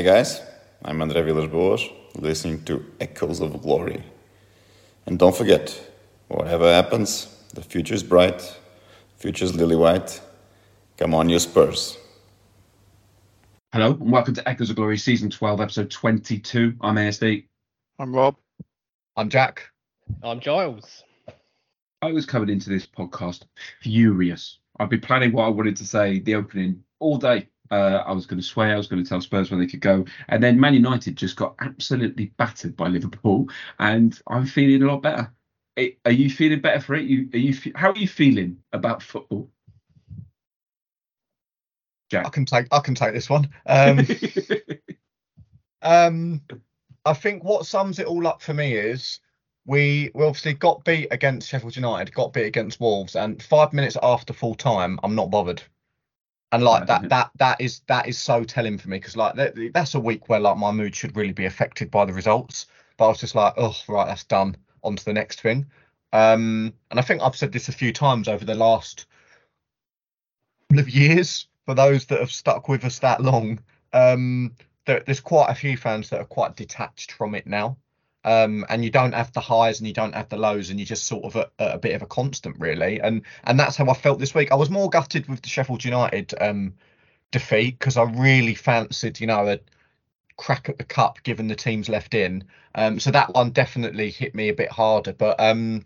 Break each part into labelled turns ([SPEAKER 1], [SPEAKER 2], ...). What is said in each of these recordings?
[SPEAKER 1] Hi guys, I'm Andre Villas-Boas, listening to Echoes of Glory. And don't forget, whatever happens, the future is bright, future's lily white. Come on, you Spurs.
[SPEAKER 2] Hello and welcome to Echoes of Glory, season 12, episode 22. I'm ASD.
[SPEAKER 3] I'm Rob.
[SPEAKER 4] I'm Jack.
[SPEAKER 5] I'm Giles.
[SPEAKER 2] I was coming into this podcast furious. I've been planning what I wanted to say the opening all day. Uh, I was going to swear, I was going to tell Spurs where they could go, and then Man United just got absolutely battered by Liverpool, and I'm feeling a lot better. Are you feeling better for it? You, are you? How are you feeling about football? Jack.
[SPEAKER 4] I can take I can take this one. Um, um, I think what sums it all up for me is we we obviously got beat against Sheffield United, got beat against Wolves, and five minutes after full time, I'm not bothered. And like that that that is that is so telling for me because like that, that's a week where like my mood should really be affected by the results. But I was just like, oh right, that's done. On to the next thing. Um, and I think I've said this a few times over the last couple of years for those that have stuck with us that long. Um, there, there's quite a few fans that are quite detached from it now. Um, and you don't have the highs and you don't have the lows, and you're just sort of a, a, bit of a constant, really. And and that's how I felt this week. I was more gutted with the Sheffield United um, defeat because I really fancied, you know, a crack at the cup given the teams left in. Um, so that one definitely hit me a bit harder. But um,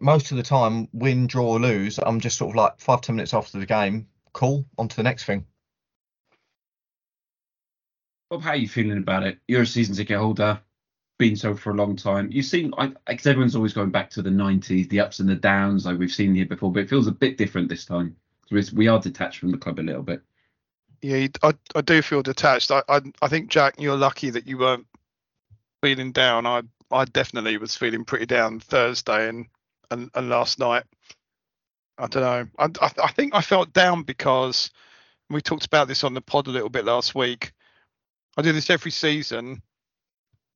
[SPEAKER 4] most of the time, win, draw, or lose, I'm just sort of like five ten minutes after the game, cool, on to the next thing.
[SPEAKER 2] Bob, how are you feeling about it? You're a season ticket holder, been so for a long time. You seem, because everyone's always going back to the 90s, the ups and the downs, like we've seen here before, but it feels a bit different this time. So We are detached from the club a little bit.
[SPEAKER 3] Yeah, I, I do feel detached. I, I, I think Jack, you're lucky that you weren't feeling down. I I definitely was feeling pretty down Thursday and and, and last night. I don't know. I, I, I think I felt down because we talked about this on the pod a little bit last week. I do this every season,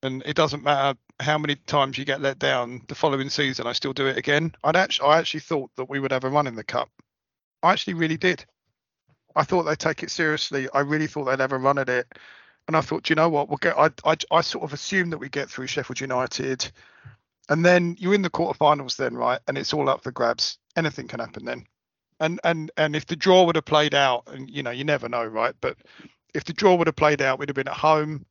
[SPEAKER 3] and it doesn't matter how many times you get let down. The following season, I still do it again. I'd actually, I actually thought that we would have a run in the cup. I actually really did. I thought they'd take it seriously. I really thought they'd have a run at it, and I thought, you know what, we'll get. I, I, I sort of assumed that we get through Sheffield United, and then you're in the quarterfinals, then right, and it's all up for grabs anything can happen then. And and and if the draw would have played out, and you know you never know, right? But if the draw would have played out, we'd have been at home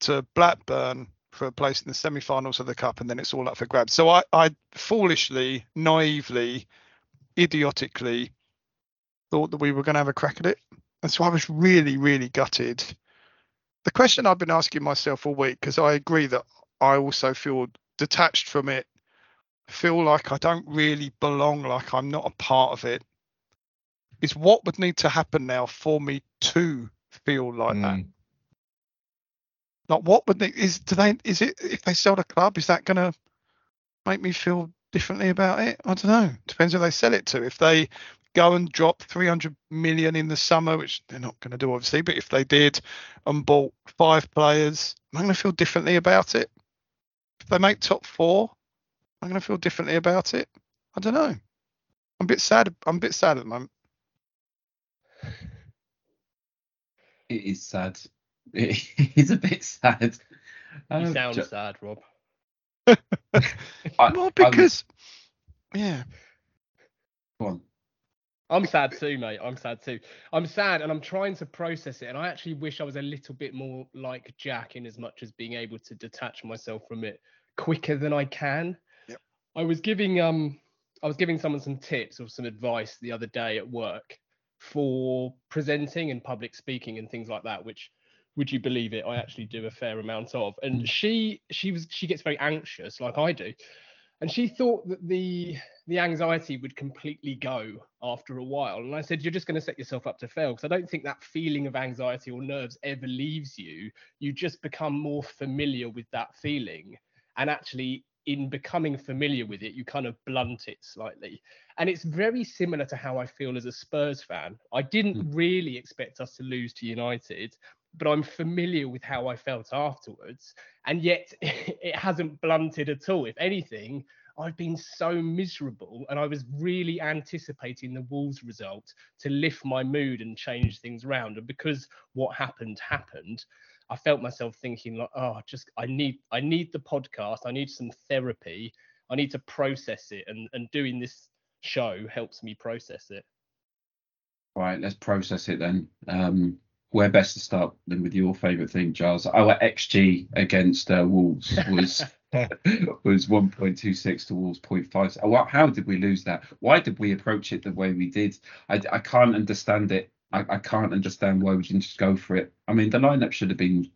[SPEAKER 3] to Blackburn for a place in the semi-finals of the cup, and then it's all up for grabs. So I, I foolishly, naively, idiotically thought that we were going to have a crack at it, and so I was really, really gutted. The question I've been asking myself all week, because I agree that I also feel detached from it feel like I don't really belong, like I'm not a part of it, is what would need to happen now for me to feel like mm. that? Like what would they is do they is it if they sell the club, is that gonna make me feel differently about it? I don't know. Depends who they sell it to. If they go and drop 300 million in the summer, which they're not going to do obviously, but if they did and bought five players, am I going to feel differently about it? If they make top four, I'm going to feel differently about it. I don't know. I'm a bit sad. I'm a bit sad at the moment.
[SPEAKER 2] It is sad. It is a bit sad.
[SPEAKER 5] You um, sound just, sad, Rob.
[SPEAKER 3] I, well, because I'm, yeah.
[SPEAKER 2] Go on.
[SPEAKER 5] I'm sad too, mate. I'm sad too. I'm sad and I'm trying to process it. And I actually wish I was a little bit more like Jack in as much as being able to detach myself from it quicker than I can. I was giving um I was giving someone some tips or some advice the other day at work for presenting and public speaking and things like that, which would you believe it, I actually do a fair amount of. And mm. she she was she gets very anxious like I do. And she thought that the the anxiety would completely go after a while. And I said, You're just going to set yourself up to fail. Because I don't think that feeling of anxiety or nerves ever leaves you. You just become more familiar with that feeling. And actually, in becoming familiar with it, you kind of blunt it slightly. And it's very similar to how I feel as a Spurs fan. I didn't mm. really expect us to lose to United, but I'm familiar with how I felt afterwards. And yet it hasn't blunted at all. If anything, I've been so miserable, and I was really anticipating the Wolves result to lift my mood and change things around. And because what happened happened, I felt myself thinking like, oh, just I need I need the podcast. I need some therapy. I need to process it, and and doing this show helps me process it.
[SPEAKER 2] Right, let's process it then. Um, where best to start then with your favourite thing, Giles? Our XG against uh, Wolves was was 1.26 to Wolves 0.5. How did we lose that? Why did we approach it the way we did? I, I can't understand it. I, I can't understand why we didn't just go for it. I mean, the lineup should have been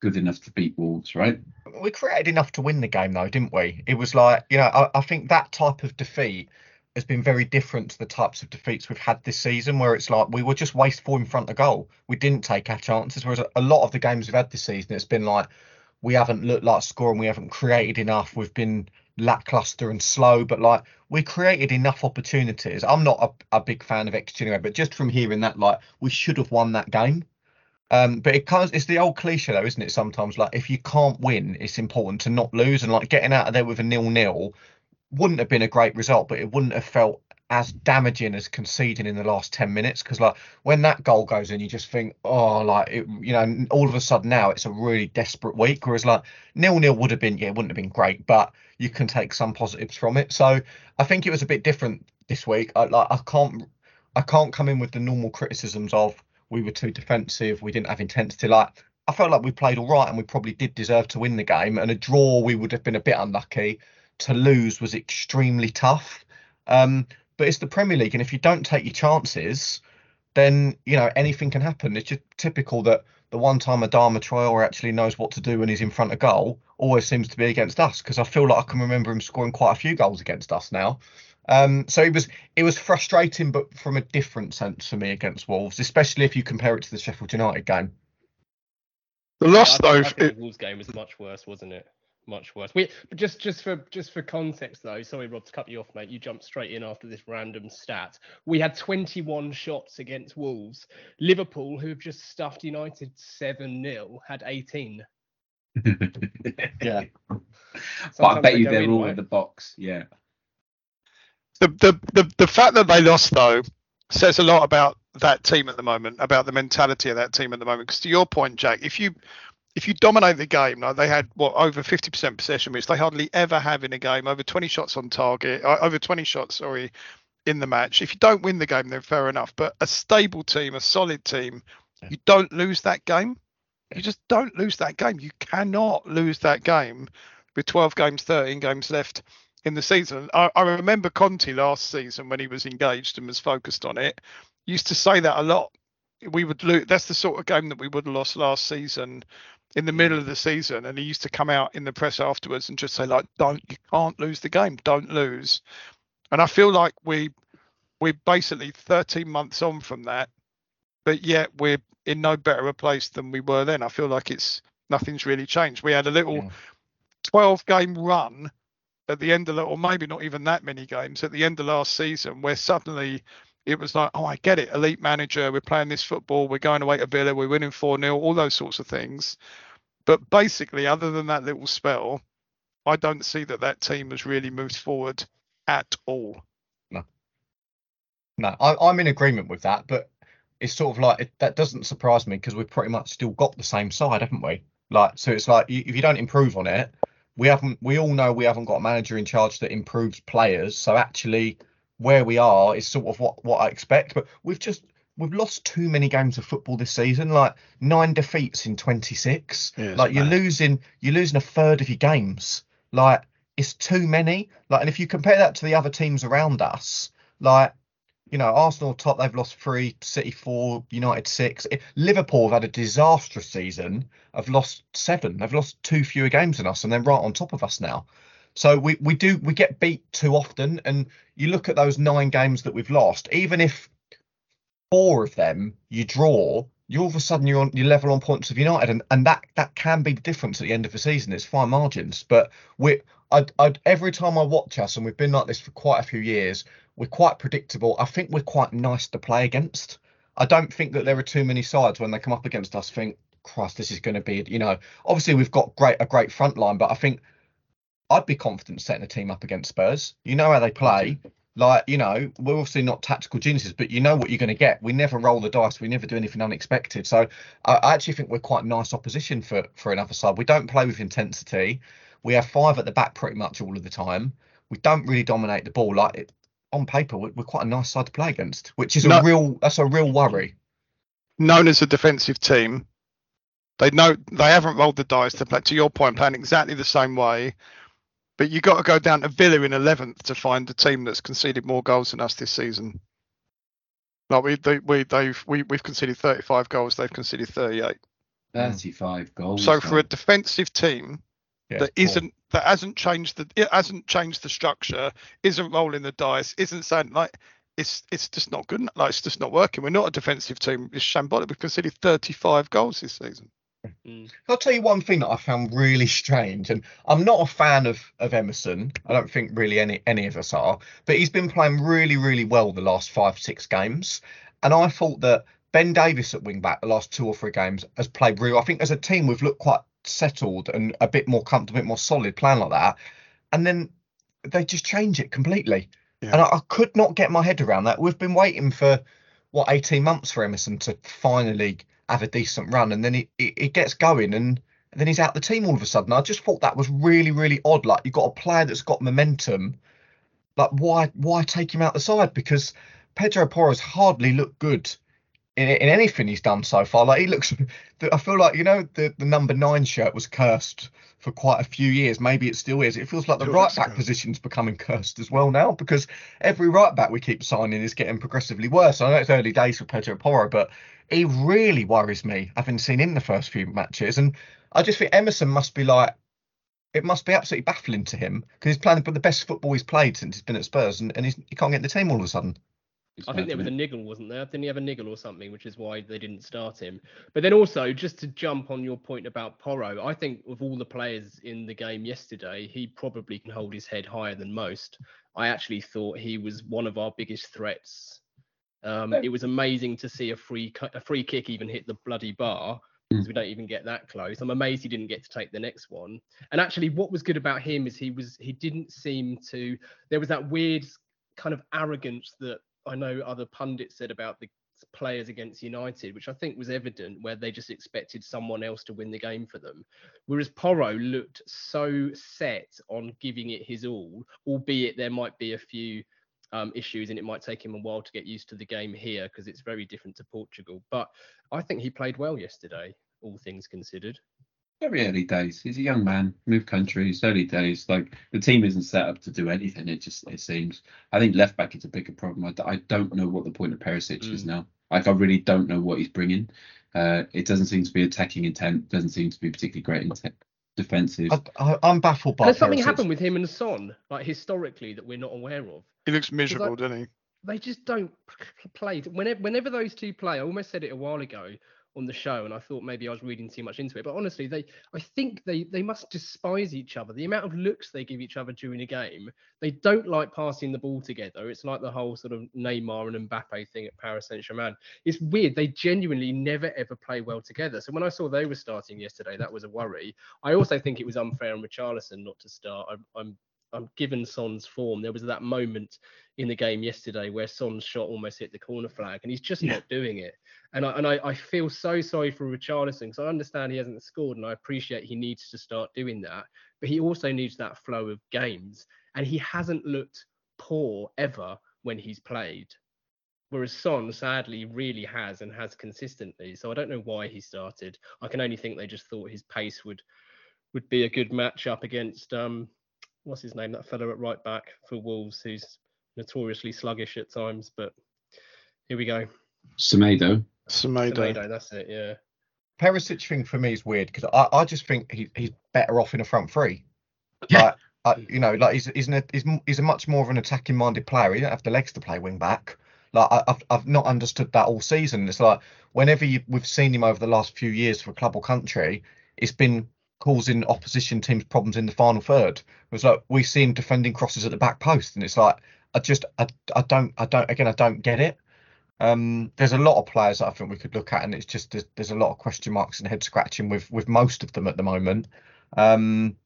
[SPEAKER 2] good enough to beat Wolves, right?
[SPEAKER 4] We created enough to win the game, though, didn't we? It was like, you know, I, I think that type of defeat has been very different to the types of defeats we've had this season, where it's like we were just wasteful in front of goal. We didn't take our chances. Whereas a lot of the games we've had this season, it's been like we haven't looked like scoring, we haven't created enough, we've been lackluster and slow, but like we created enough opportunities. I'm not a, a big fan of XG anyway, but just from hearing that, like we should have won that game. Um, but it comes, it's the old cliche though, isn't it? Sometimes like if you can't win, it's important to not lose, and like getting out of there with a nil nil wouldn't have been a great result, but it wouldn't have felt as damaging as conceding in the last 10 minutes because like when that goal goes in you just think oh like it, you know all of a sudden now it's a really desperate week whereas like nil nil would have been yeah it wouldn't have been great but you can take some positives from it. So i think it was a bit different this week. I, like i can't i can't come in with the normal criticisms of we were too defensive we didn't have intensity. Like i felt like we played all right and we probably did deserve to win the game and a draw we would have been a bit unlucky to lose was extremely tough. Um, but it's the Premier League, and if you don't take your chances, then you know anything can happen. It's just typical that the one time Adama Traore actually knows what to do when he's in front of goal always seems to be against us because I feel like I can remember him scoring quite a few goals against us now. Um, so it was it was frustrating, but from a different sense for me against Wolves, especially if you compare it to the Sheffield United game.
[SPEAKER 3] The loss, yeah, I
[SPEAKER 5] though, I think it, the Wolves game was much worse, wasn't it? Much worse. We but just just for just for context though, sorry Rob to cut you off, mate. You jumped straight in after this random stat. We had 21 shots against Wolves. Liverpool, who have just stuffed United seven 0 had 18.
[SPEAKER 2] yeah. but I bet you they're in, all right? in the box. Yeah.
[SPEAKER 3] The, the the the fact that they lost though says a lot about that team at the moment, about the mentality of that team at the moment. Because to your point, Jack, if you if you dominate the game, like they had what over 50% possession, which they hardly ever have in a game, over 20 shots on target, uh, over 20 shots, sorry, in the match. If you don't win the game, then fair enough. But a stable team, a solid team, you don't lose that game. You just don't lose that game. You cannot lose that game with 12 games, 13 games left in the season. I, I remember Conte last season when he was engaged and was focused on it, used to say that a lot. We would lose. That's the sort of game that we would have lost last season in the middle of the season, and he used to come out in the press afterwards and just say like, "Don't you can't lose the game, don't lose." And I feel like we we're basically 13 months on from that, but yet we're in no better a place than we were then. I feel like it's nothing's really changed. We had a little yeah. 12 game run at the end of, the or maybe not even that many games at the end of last season, where suddenly it was like, oh, I get it. Elite manager, we're playing this football, we're going away to Villa, we're winning 4 0, all those sorts of things. But basically, other than that little spell, I don't see that that team has really moved forward at all.
[SPEAKER 4] No. No, I, am in agreement with that, but it's sort of like it, that doesn't surprise me because we've pretty much still got the same side, haven't we? Like, so it's like if you don't improve on it, we haven't. We all know we haven't got a manager in charge that improves players. So actually, where we are is sort of what what I expect. But we've just we've lost too many games of football this season. Like nine defeats in 26. Yeah, like you're losing you're losing a third of your games. Like it's too many. Like and if you compare that to the other teams around us, like you know Arsenal top they've lost three, City four, United six. Liverpool have had a disastrous season. Have lost seven. They've lost two fewer games than us, and they're right on top of us now. So we, we do we get beat too often, and you look at those nine games that we've lost. Even if four of them you draw, you all of a sudden you're on you level on points of United, and, and that that can be the difference at the end of the season. It's fine margins, but we I'd, I'd every time I watch us, and we've been like this for quite a few years, we're quite predictable. I think we're quite nice to play against. I don't think that there are too many sides when they come up against us think, Christ, this is going to be, you know, obviously we've got great a great front line, but I think I'd be confident setting a team up against Spurs. You know how they play. Like, you know, we're obviously not tactical geniuses, but you know what you're going to get. We never roll the dice. We never do anything unexpected. So I, actually think we're quite nice opposition for, for another side. We don't play with intensity. We have five at the back pretty much all of the time. We don't really dominate the ball. Like it, on paper, we're, we're quite a nice side to play against, which is
[SPEAKER 3] No-
[SPEAKER 4] a real that's a real worry.
[SPEAKER 3] known as a defensive team. They know they haven't rolled the dice to play. To your point, playing exactly the same way. But you got to go down to Villa in eleventh to find a team that's conceded more goals than us this season. Like we, they, we, they've, we, we've conceded 35 goals. They've conceded 38.
[SPEAKER 2] 35 goals.
[SPEAKER 3] So for a defensive team
[SPEAKER 4] Yeah,
[SPEAKER 3] that isn't that hasn't changed the it hasn't changed the structure, isn't rolling the dice, isn't saying like it's it's just not good. Like it's just not working. We're not a defensive team. It's shambolic. We've conceded 35 goals this season.
[SPEAKER 5] Mm.
[SPEAKER 4] I'll tell you one thing that I found really strange, and I'm not a fan of of Emerson. I don't think really any any of us are, but he's been playing really, really well the last five, six games. And I thought that Ben Davies at wing back the last two or three games has played real. I think as a team we've looked quite settled and a bit more comfortable, a bit more solid playing like that. And then they just change it completely.
[SPEAKER 3] Yeah.
[SPEAKER 4] And I, I could not get my head around that. We've been waiting for what 18 months for Emerson to finally have a decent run, and then he he, he gets going, and, then he's out the team all of a sudden. I just thought that was really really odd. Like you've got a player that's got momentum, like why why take him out the side? Because Pedro Porro's hardly looked good in in anything he's done so far. Like he looks, I feel like you know the the number nine shirt was cursed for quite a few years. Maybe it still is. It feels like the right back
[SPEAKER 3] cursed.
[SPEAKER 4] position's becoming cursed as well now because every right back we keep signing is getting progressively worse. I know it's early days for Pedro Porro, but he really worries me having seen him the first few matches. And I just think Emerson must be like, it must be absolutely baffling to him because he's playing the best football he's played since he's been at Spurs and, and he's, he can't get the team all of a sudden.
[SPEAKER 5] I think there was a niggle, wasn't there? Didn't he have a niggle or something, which is why they didn't start him? But then also, just to jump on your point about Porro, I think of all the players in the game yesterday, he probably can hold his head higher than most. I actually thought he was one of our biggest threats. Um, it was amazing to see a free cu- a free kick even hit the bloody bar because we don't even get that close. I'm amazed he didn't get to take the next one. And actually, what was good about him is he was he didn't seem to. There was that weird kind of arrogance that I know other pundits said about the players against United, which I think was evident, where they just expected someone else to win the game for them. Whereas Porro looked so set on giving it his all, albeit there might be a few um, issues and it might take him a while to get used to the game here because it's very different to Portugal. But I think he played well yesterday, all things considered.
[SPEAKER 2] Very early days. He's a young man, moved countries, early days. Like the team isn't set up to do anything. It just it seems. I think left back is a bigger problem. I, I don't know what the point of Perisic is
[SPEAKER 5] Mm.
[SPEAKER 2] now. Like I really don't know what he's bringing. Uh, it doesn't seem to be attacking intent. Doesn't seem to be particularly great intent. Defensive.
[SPEAKER 4] I, I, I'm baffled by
[SPEAKER 5] Has something happened with him and Son, like historically, that we're not aware of?
[SPEAKER 3] He looks miserable, doesn't he?
[SPEAKER 5] they just don't p- play. Whenever, whenever those two play, I almost said it a while ago on the show, and I thought maybe I was reading too much into it. But honestly, they, I think they, they must despise each other. The amount of looks they give each other during a game, they don't like passing the ball together. It's like the whole sort of Neymar and Mbappe thing at Paris Saint Germain. It's weird. They genuinely never ever play well together. So when I saw they were starting yesterday, that was a worry. I also think it was unfair on Richarlison not to start. I'm, I'm I'm given Son's form. There was that moment in the game yesterday where Son's shot almost hit the corner flag, and he's just
[SPEAKER 3] Yeah.
[SPEAKER 5] not doing it. And I and I, I feel so sorry for Richarlison because I understand he hasn't scored, and I appreciate he needs to start doing that. But he also needs that flow of games, and he hasn't looked poor ever when he's played. Whereas Son, sadly, really has and has consistently. So I don't know why he started. I can only think they just thought his pace would would be a good match up against um what's his name, that fellow at right back for Wolves who's notoriously sluggish at times. But here we go.
[SPEAKER 2] Semedo.
[SPEAKER 3] Semedo.
[SPEAKER 5] Semedo, that's it, yeah.
[SPEAKER 4] Perisic thing for me is weird because I, I just think he, he's better off in a front three.
[SPEAKER 2] Yeah.
[SPEAKER 4] Like, I, you know, like he's he's, an, he's he's a much more of an attacking minded player. He don't have the legs to play wing back. Like I, I've I've not understood that all season. It's like whenever you, we've seen him over the last few years for club or country, it's been causing opposition teams problems in the final third. It's like we see him defending crosses at the back post, and it's like I just I, I don't I don't again I don't get it. Um, there's a lot of players that I think we could look at, and it's just there's, there's a lot of question marks and head scratching with with most of them at the moment. Um,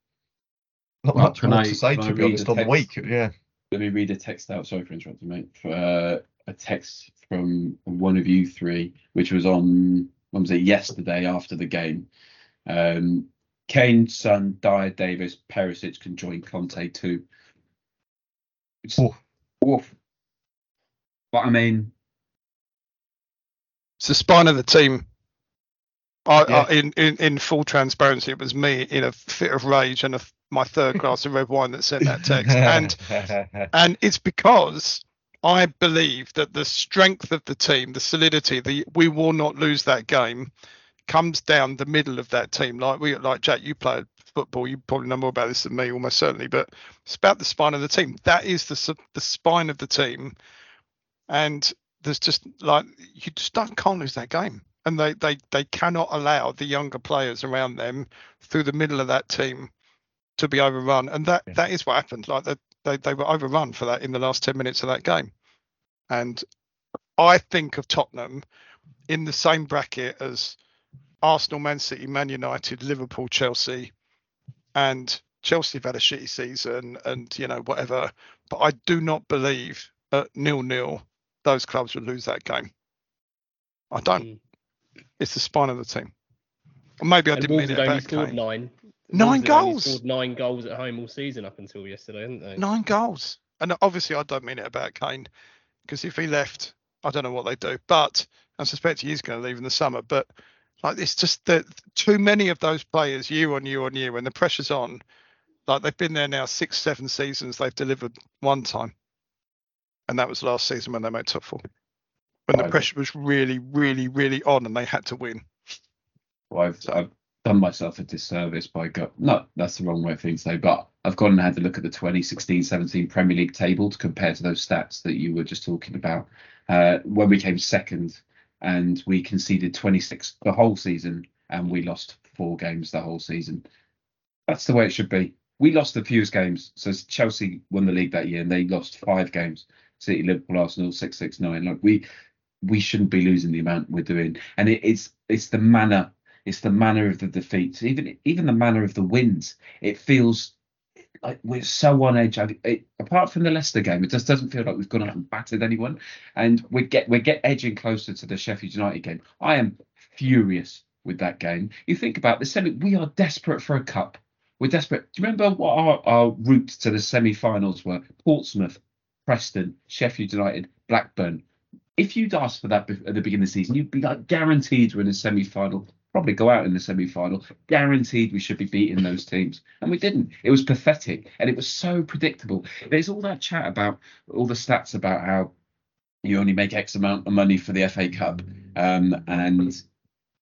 [SPEAKER 4] Not
[SPEAKER 2] Well,
[SPEAKER 4] much more
[SPEAKER 2] I-
[SPEAKER 4] to say,
[SPEAKER 2] I
[SPEAKER 4] to be honest, on the week. Yeah.
[SPEAKER 2] Let me read a text out. Sorry for interrupting, mate. For, uh, a text from one of you three, which was on, when was it, yesterday after the game. Um, Kane, Son, Dier, Davies, Perisic can join Conte too. It's,
[SPEAKER 4] Oof.
[SPEAKER 2] Oof. But I mean,
[SPEAKER 3] It's the spine of the team. I,
[SPEAKER 4] Yeah.
[SPEAKER 3] I, in, in in full transparency, it was me in a fit of rage and a, my third glass of red wine that sent that text. And and it's because I believe that the strength of the team, the solidity, the we will not lose that game, comes down the middle of that team. Like we, like Jack, you played football, you probably know more about this than me, almost certainly. But it's about the spine of the team. That is the the spine of the team, and there's just like you just don't can't lose that game. And they, they, they cannot allow the younger players around them through the middle of that team to be overrun. And that,
[SPEAKER 4] Yeah.
[SPEAKER 3] that is what happened. Like they, they, they were overrun for that in the last 10 minutes of that game. And I think of Tottenham in the same bracket as Arsenal, Man City, Man United, Liverpool, Chelsea, and Chelsea have had a shitty season and, you know, whatever. But I do not believe at nil nil those clubs would lose that game. I don't.
[SPEAKER 5] Mm.
[SPEAKER 3] It's the spine of the team. Or maybe I
[SPEAKER 5] And
[SPEAKER 3] didn't
[SPEAKER 5] Wolves
[SPEAKER 3] mean it
[SPEAKER 5] only
[SPEAKER 3] about
[SPEAKER 5] scored nine.
[SPEAKER 3] Nine
[SPEAKER 5] Wolves
[SPEAKER 3] goals.
[SPEAKER 5] Scored nine goals at home all season up until yesterday, hadn't they?
[SPEAKER 3] Nine goals. And obviously, I don't mean it about Kane because if he left, I don't know what they do. But I suspect he is going to leave in the summer. But like, it's just that too many of those players year on year on year when the pressure's on. Like they've been there now six, seven seasons. They've delivered one time, and that was last season when they made top four. When the pressure was really, really, really on, and they had to win.
[SPEAKER 2] Well, I've, I've done myself a disservice by go. No, that's the wrong way of things to say. But I've gone and had to look at the 2016-17 Premier League table to compare to those stats that you were just talking about. Uh, when we came second, and we conceded 26 the whole season, and we lost four games the whole season. That's the way it should be. We lost the fewest games. So Chelsea won the league that year, and they lost five games. City, Liverpool, Arsenal, six, six, nine. Like we, we shouldn't be losing the amount we're doing. And it, it's it's the manner it's the manner of the defeats, even even the manner of the wins. It feels like we're so on edge. I, it, apart from the Leicester game, it just doesn't feel like we've gone out and battered anyone. And we get we get edging closer to the Sheffield United game. I am furious with that game. You think about the semi. We are desperate for a cup. We're desperate. Do you remember what our, our route to the semi-finals were? Portsmouth, Preston, Sheffield United, Blackburn. If you'd asked for that at the beginning of the season, you'd be like guaranteed we're in a semi-final. Probably go out in the semi-final. Guaranteed we should be beating those teams, and we didn't. It was pathetic, and it was so predictable. There's all that chat about all the stats about how you only make X amount of money for the FA Cup, um, and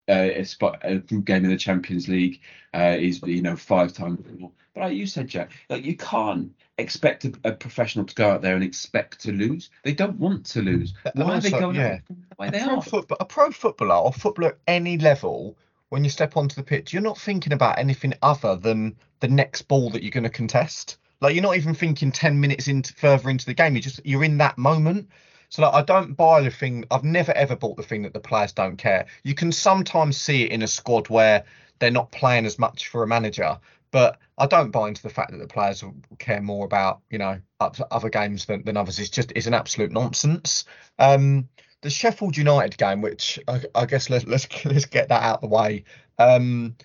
[SPEAKER 2] a spot a game in the Champions League uh, is you know five times more. But like you said, Jack, like you can't expect a, a professional to go out there and expect to lose. They don't want to lose. Why are they going
[SPEAKER 4] yeah,
[SPEAKER 2] out the way
[SPEAKER 4] a
[SPEAKER 2] they
[SPEAKER 4] pro,
[SPEAKER 2] are?
[SPEAKER 4] football, a pro footballer or footballer at any level, when you step onto the pitch, you're not thinking about anything other than the next ball that you're going to contest. Like you're not even thinking ten minutes into further into the game. You just you're in that moment. So like I don't buy the thing. I've never ever bought the thing that the players don't care. You can sometimes see it in a squad where they're not playing as much for a manager, but I don't buy into the fact that the players care more about you know other games than, than others. It's just it's an absolute nonsense. Um, the Sheffield United game, which I, I guess let's let's let's get that out of the way, um,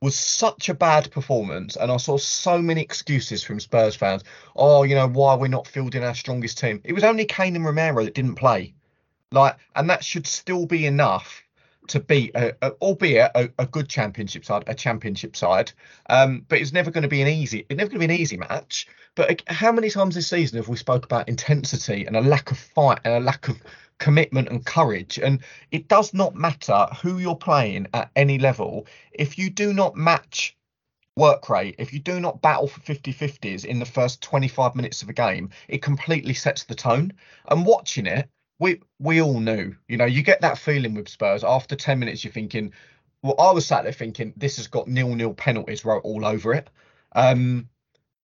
[SPEAKER 4] was such a bad performance, and I saw so many excuses from Spurs fans. Oh, you know why we're not fielding our strongest team. It was only Kane and Romero that didn't play, like, and that should still be enough to beat, a, a, albeit a, a good championship side, a championship side. Um, but it's never going to be an easy. It's never going to be an easy match. But how many times this season have we spoke about intensity and a lack of fight and a lack of commitment and courage? And it does not matter who you're playing at any level if you do not match work rate, if you do not battle for 50 50s in the first 25 minutes of a game, it completely sets the tone. And watching it, we we all knew, you know, you get that feeling with Spurs after 10 minutes, you're thinking, well, I was sat there thinking this has got nil nil penalties wrote all over it. Um,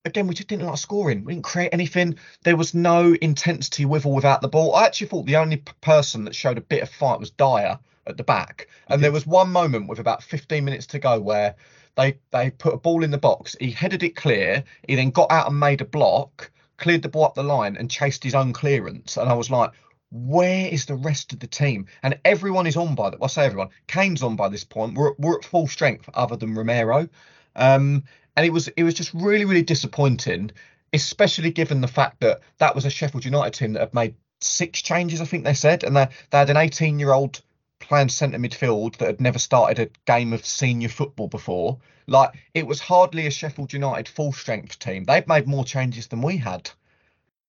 [SPEAKER 4] again, we just didn't like scoring. We didn't create anything. There was no intensity with or without the ball. I actually thought the only person that showed a bit of fight was Dier, at the back. And there was one moment with about 15 minutes to go where they they put a ball in the box. He headed it clear. He then got out and made a block, cleared the ball up the line, and chased his own clearance. And I was like, where is the rest of the team? And everyone is on by that. Well, I say everyone. Kane's on by this point. We're we're at full strength, other than Romero. Um, and it was it was just really really disappointing, especially given the fact that that was a Sheffield United team that had made six changes, I think they said, and they, they had an 18 year old playing centre midfield that had never started a game of senior football before. Like it was hardly a Sheffield United full strength team. They've made more changes than we had.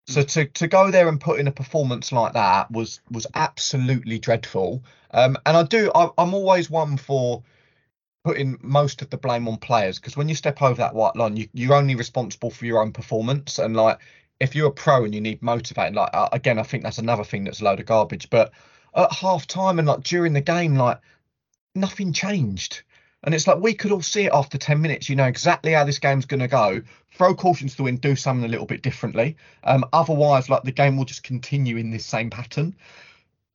[SPEAKER 4] So to, to go there and put in a performance like that was was absolutely dreadful. Um, and I do I, I'm always one for putting most of the blame on players because when you step over that white line, you, you're only responsible for your own performance. And like if you're a pro and you need motivating, like uh, again, I think that's another thing that's a load of garbage. But at half time and like during the game, like nothing changed. And it's like we could all see it after 10 minutes. You know exactly how this game's going to go. Throw caution to the wind, do something a little bit differently. Um, otherwise, like the game will just continue in this same pattern.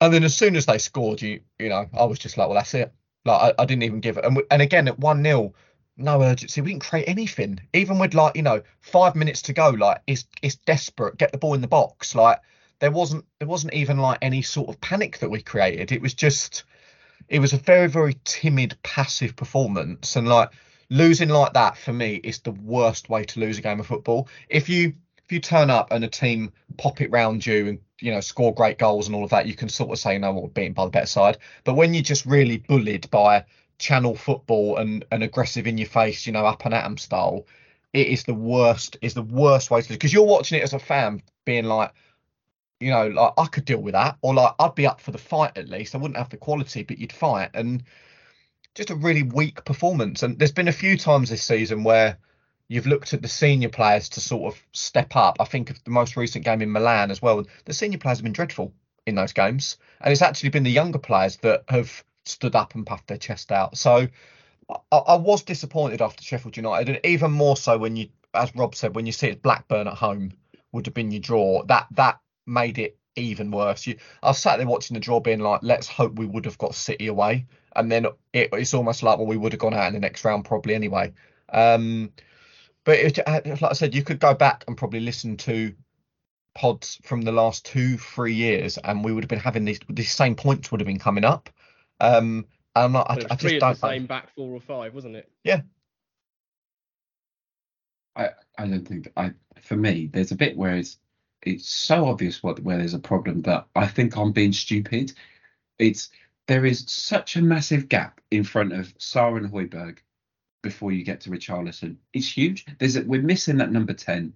[SPEAKER 4] And then as soon as they scored, you you know, I was just like, well, that's it. Like I, I didn't even give it. And, and again, at one 0 no urgency. We didn't create anything. Even with like you know five minutes to go, like it's it's desperate. Get the ball in the box. Like there wasn't there wasn't even like any sort of panic that we created. It was just it was a very very timid passive performance and like losing like that for me is the worst way to lose a game of football if you if you turn up and a team pop it round you and you know score great goals and all of that you can sort of say no we're beaten by the better side but when you're just really bullied by channel football and and aggressive in your face you know up and at 'em style it is the worst is the worst way to because you're watching it as a fan being like you know, like I could deal with that, or like I'd be up for the fight at least. I wouldn't have the quality, but you'd fight, and just a really weak performance. And there's been a few times this season where you've looked at the senior players to sort of step up. I think of the most recent game in Milan as well. The senior players have been dreadful in those games, and it's actually been the younger players that have stood up and puffed their chest out. So I, I was disappointed after Sheffield United, and even more so when you, as Rob said, when you see it Blackburn at home would have been your draw. That that made it even worse. You, I was sat there watching the draw, being like, let's hope we would have got City away, and then it, it's almost like well, we would have gone out in the next round probably anyway. Um, but it, uh, like I said, you could go back and probably listen to pods from the last two, three years, and we would have been having these these same points would have been coming up. Um, and I, I, I just don't.
[SPEAKER 5] The same back four or five, wasn't it?
[SPEAKER 4] Yeah.
[SPEAKER 2] I, I don't think I for me there's a bit where it's it's so obvious what where there's a problem that I think I'm being stupid. It's there is such a massive gap in front of Sarr and Højbjerg before you get to Richarlison. It's huge. There's a, we're missing that number ten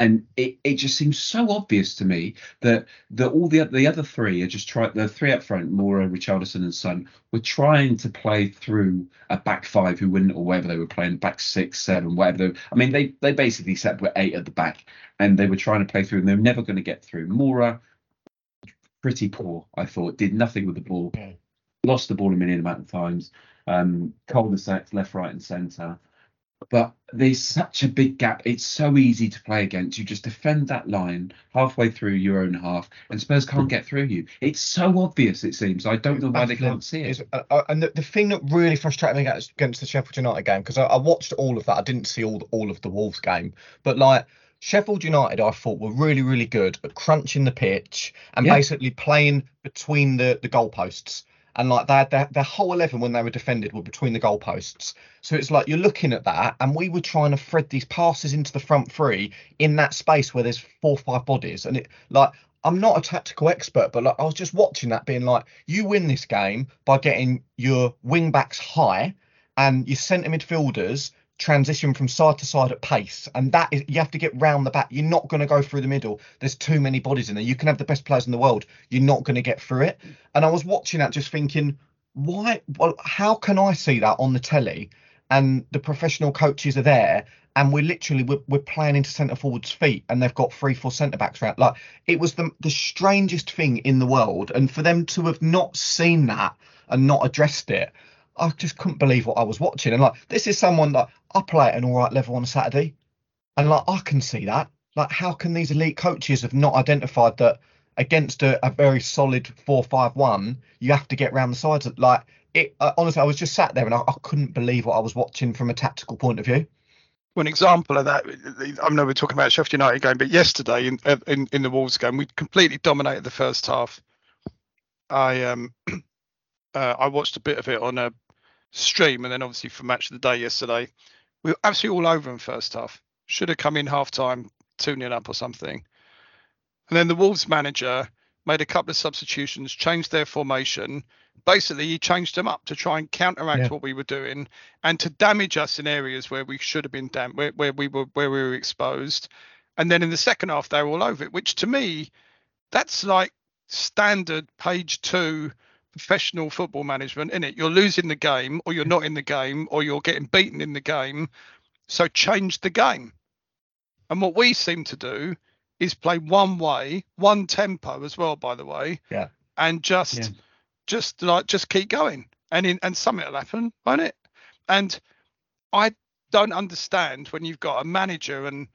[SPEAKER 2] and it, it just seems so obvious to me that that all the the other three are just trying the three up front, Moura, Richarlison, and Son, were trying to play through a back five who wouldn't or whatever they were playing, back six, seven, whatever. They, I mean, they they basically set with eight at the back, and they were trying to play through, and they were never going to get through. Moura, pretty poor, I thought, did nothing with the ball, yeah. lost the ball a million amount of times. Um, cul-de-sacs left, right, and centre but there's such a big gap. It's so easy to play against. You just defend that line halfway through your own half, and Spurs can't get through you. It's so obvious. It seems. I don't know why they can't see it.
[SPEAKER 4] Uh, uh, and the, the thing that really frustrated me against, against the Sheffield United game because I, I, watched all of that. I didn't see all all of the Wolves game, but like. Sheffield United, I thought were really, really good at crunching the pitch and yeah. basically playing between the the goalposts and like their, their their whole eleven when they were defended were between the goalposts. So it's like you're looking at that, and we were trying to thread these passes into the front three in that space where there's four or five bodies, and it like I'm not a tactical expert, but like I was just watching that, being like, you win this game by getting your wing backs high and your centre midfielders transition from side to side at pace, and that is you have to get round the back. You're not going to go through the middle. There's too many bodies in there. You can have the best players in the world. You're not going to get through it. And I was watching that, just thinking, why? Well, how can I see that on the telly? And the professional coaches are there, and we're literally we're, we're playing into centre forwards' feet, and they've got three, four centre backs around. Like it was the the strangest thing in the world, and for them to have not seen that and not addressed it, I just couldn't believe what I was watching. And like, this is someone that I play at an all right level on a Saturday, and like I can see that. Like, how can these elite coaches have not identified that against a, a very solid four-five-one, you have to get around the sides. Like it, uh, honestly, I was just sat there and I, I couldn't believe what I was watching from a tactical point of view.
[SPEAKER 3] One example of that, I know we're talking about Sheffield United game, but yesterday in in, in the Wolves game, we completely dominated the first half. I um uh, I watched a bit of it on a stream, and then obviously for match of the day yesterday, we were absolutely all over in first half. Should have come in half time, two 0 up or something. And then the Wolves manager made a couple of substitutions, changed their formation. Basically, he changed them up to try and counteract
[SPEAKER 4] Yeah.
[SPEAKER 3] what we were doing and to damage us in areas where we should have been dam- where, where we were where we were exposed. And then in the second half, they were all over it, which to me, that's like standard page two professional football management, in it? You're losing the game, or you're not in the game, or you're getting beaten in the game. So change the game. And what we seem to do is play one way, one tempo as well, by the way.
[SPEAKER 4] Yeah.
[SPEAKER 3] And just
[SPEAKER 2] Yeah.
[SPEAKER 3] just like just keep going. And in and something will happen, won't it? And I don't understand when you've got a manager and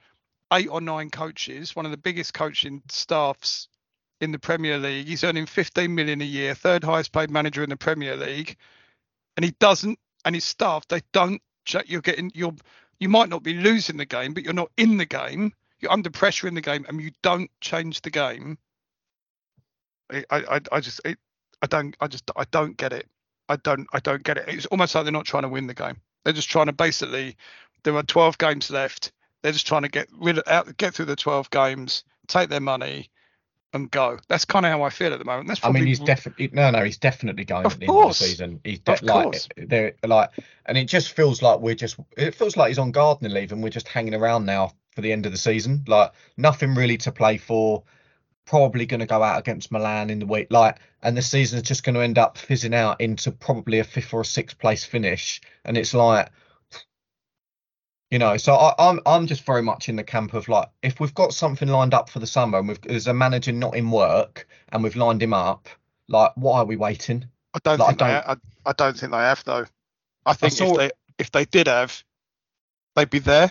[SPEAKER 3] eight or nine coaches, one of the biggest coaching staffs in the Premier League. He's earning 15 million a year, third highest paid manager in the Premier League, and he doesn't. And his staff, they don't. You're getting. You're. You might not be losing the game, but you're not in the game. You're under pressure in the game, and you don't change the game. I. I. I- I just. It, I don't. I just. I don't get it. I don't. I don't get it. It's almost like they're not trying to win the game. They're just trying to basically. There are 12 games left. They're just trying to get rid of, out, get through the 12 games, take their money, and go. That's kind of how I feel at the moment. That's
[SPEAKER 4] I mean, he's definitely no, no, he's definitely going
[SPEAKER 3] Of
[SPEAKER 4] at the end of
[SPEAKER 3] course.
[SPEAKER 4] the season. He's de-
[SPEAKER 3] Of
[SPEAKER 4] like
[SPEAKER 3] course.
[SPEAKER 4] they're like, and it just feels like we're just. It feels like he's on gardening leave, and we're just hanging around now for the end of the season. Like nothing really to play for. Probably going to go out against Milan in the week, like, and the season is just going to end up fizzing out into probably a fifth or a sixth place finish. And it's like, you know, so I, I'm I'm just very much in the camp of like, if we've got something lined up for the summer, and we've there's a manager not in work, and we've lined him up, like, why are we waiting?
[SPEAKER 3] I don't
[SPEAKER 4] Like, I
[SPEAKER 3] think they. I, I don't think they have though. I think
[SPEAKER 4] saw-
[SPEAKER 3] if they if they did have, they'd be there.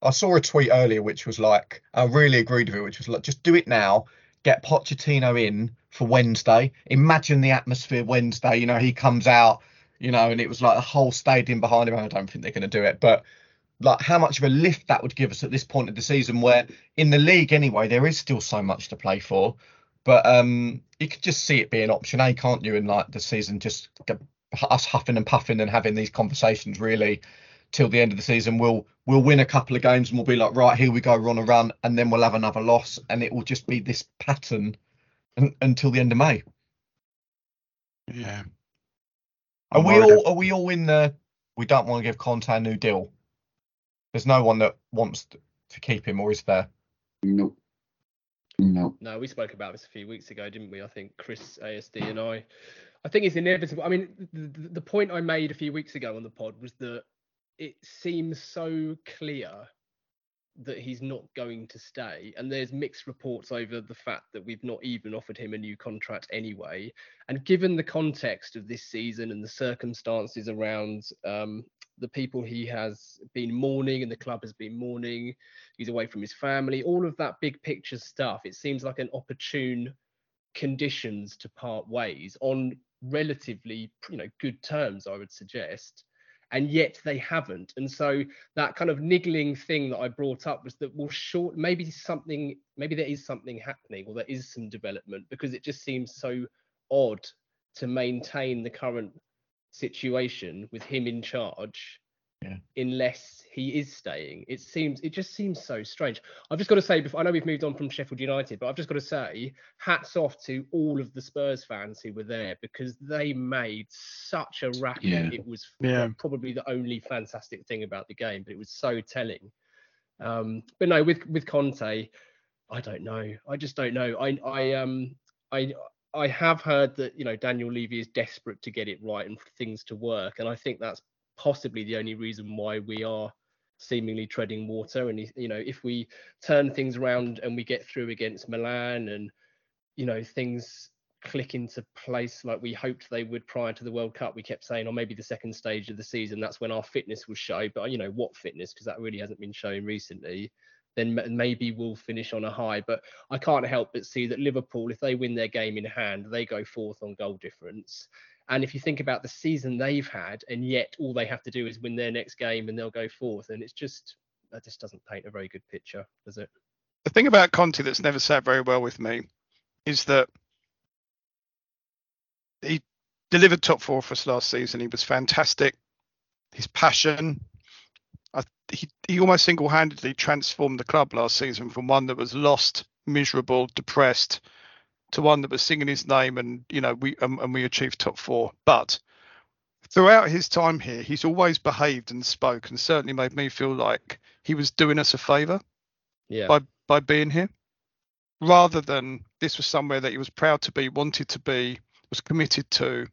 [SPEAKER 4] I saw a tweet earlier which was like, I really agreed with it, which was like, just do it now, get Pochettino in for Wednesday. Imagine the atmosphere Wednesday, you know, he comes out, you know, and it was like a whole stadium behind him. I don't think they're going to do it, but like how much of a lift that would give us at this point of the season where in the league anyway, there is still so much to play for. But um you could just see it being option A, can't you? In like the season, just us huffing and puffing and having these conversations really till the end of the season. We'll we'll win a couple of games and we'll be like, right, here we go, we're on a run, and then we'll have another loss, and it will just be this pattern un, until the end of May.
[SPEAKER 3] Yeah.
[SPEAKER 4] Are
[SPEAKER 3] I'm
[SPEAKER 4] we
[SPEAKER 3] worried.
[SPEAKER 4] all are we all in the we don't want to give Conte a new deal? There's no one that wants to, to keep him, or is there?
[SPEAKER 2] Nope. Nope.
[SPEAKER 5] No, we spoke about this a few weeks ago, didn't we? I think Chris ASD and I. I think it's inevitable. I mean, the, the, the point I made a few weeks ago on the pod was that it seems so clear that he's not going to stay, and there's mixed reports over the fact that we've not even offered him a new contract anyway. And given the context of this season and the circumstances around um, the people he has been mourning and the club has been mourning, he's away from his family, all of that big picture stuff, it seems like an opportune conditions to part ways on relatively, you know, good terms, I would suggest. And yet they haven't. And so that kind of niggling thing that I brought up was that, well, short, maybe something, maybe there is something happening or there is some development because it just seems so odd to maintain the current situation with him in charge
[SPEAKER 4] Yeah.
[SPEAKER 5] unless he is staying. It seems it just seems so strange. I've just got to say, before I know we've moved on from Sheffield United, but I've just got to say, hats off to all of the Spurs fans who were there because they made such a racket.
[SPEAKER 2] Yeah.
[SPEAKER 5] It was
[SPEAKER 3] Yeah.
[SPEAKER 5] probably the only fantastic thing about the game, but it was so telling. Um, but no, with with Conte, I don't know. I just don't know. I I um I I have heard that you know Daniel Levy is desperate to get it right and for things to work, and I think that's possibly the only reason why we are seemingly treading water. And you know, if we turn things around and we get through against Milan, and you know things click into place like we hoped they would prior to the World Cup, we kept saying, or maybe the second stage of the season, that's when our fitness will show. But you know, what fitness? Because that really hasn't been shown recently. Then maybe we'll finish on a high. But I can't help but see that Liverpool, if they win their game in hand, they go fourth on goal difference. And if you think about the season they've had, and yet all they have to do is win their next game and they'll go fourth, and it's just that just doesn't paint a very good picture, does it?
[SPEAKER 3] The thing about Conte that's never sat very well with me is that he delivered top four for us last season. He was fantastic. His passion, he he almost single-handedly transformed the club last season from one that was lost, miserable, depressed, to one that was singing his name, and you know we um, and we achieved top four. But throughout his time here, he's always behaved and spoke, and certainly made me feel like he was doing us a favour
[SPEAKER 5] Yeah.
[SPEAKER 3] by by being here, rather than this was somewhere that he was proud to be, wanted to be, was committed to.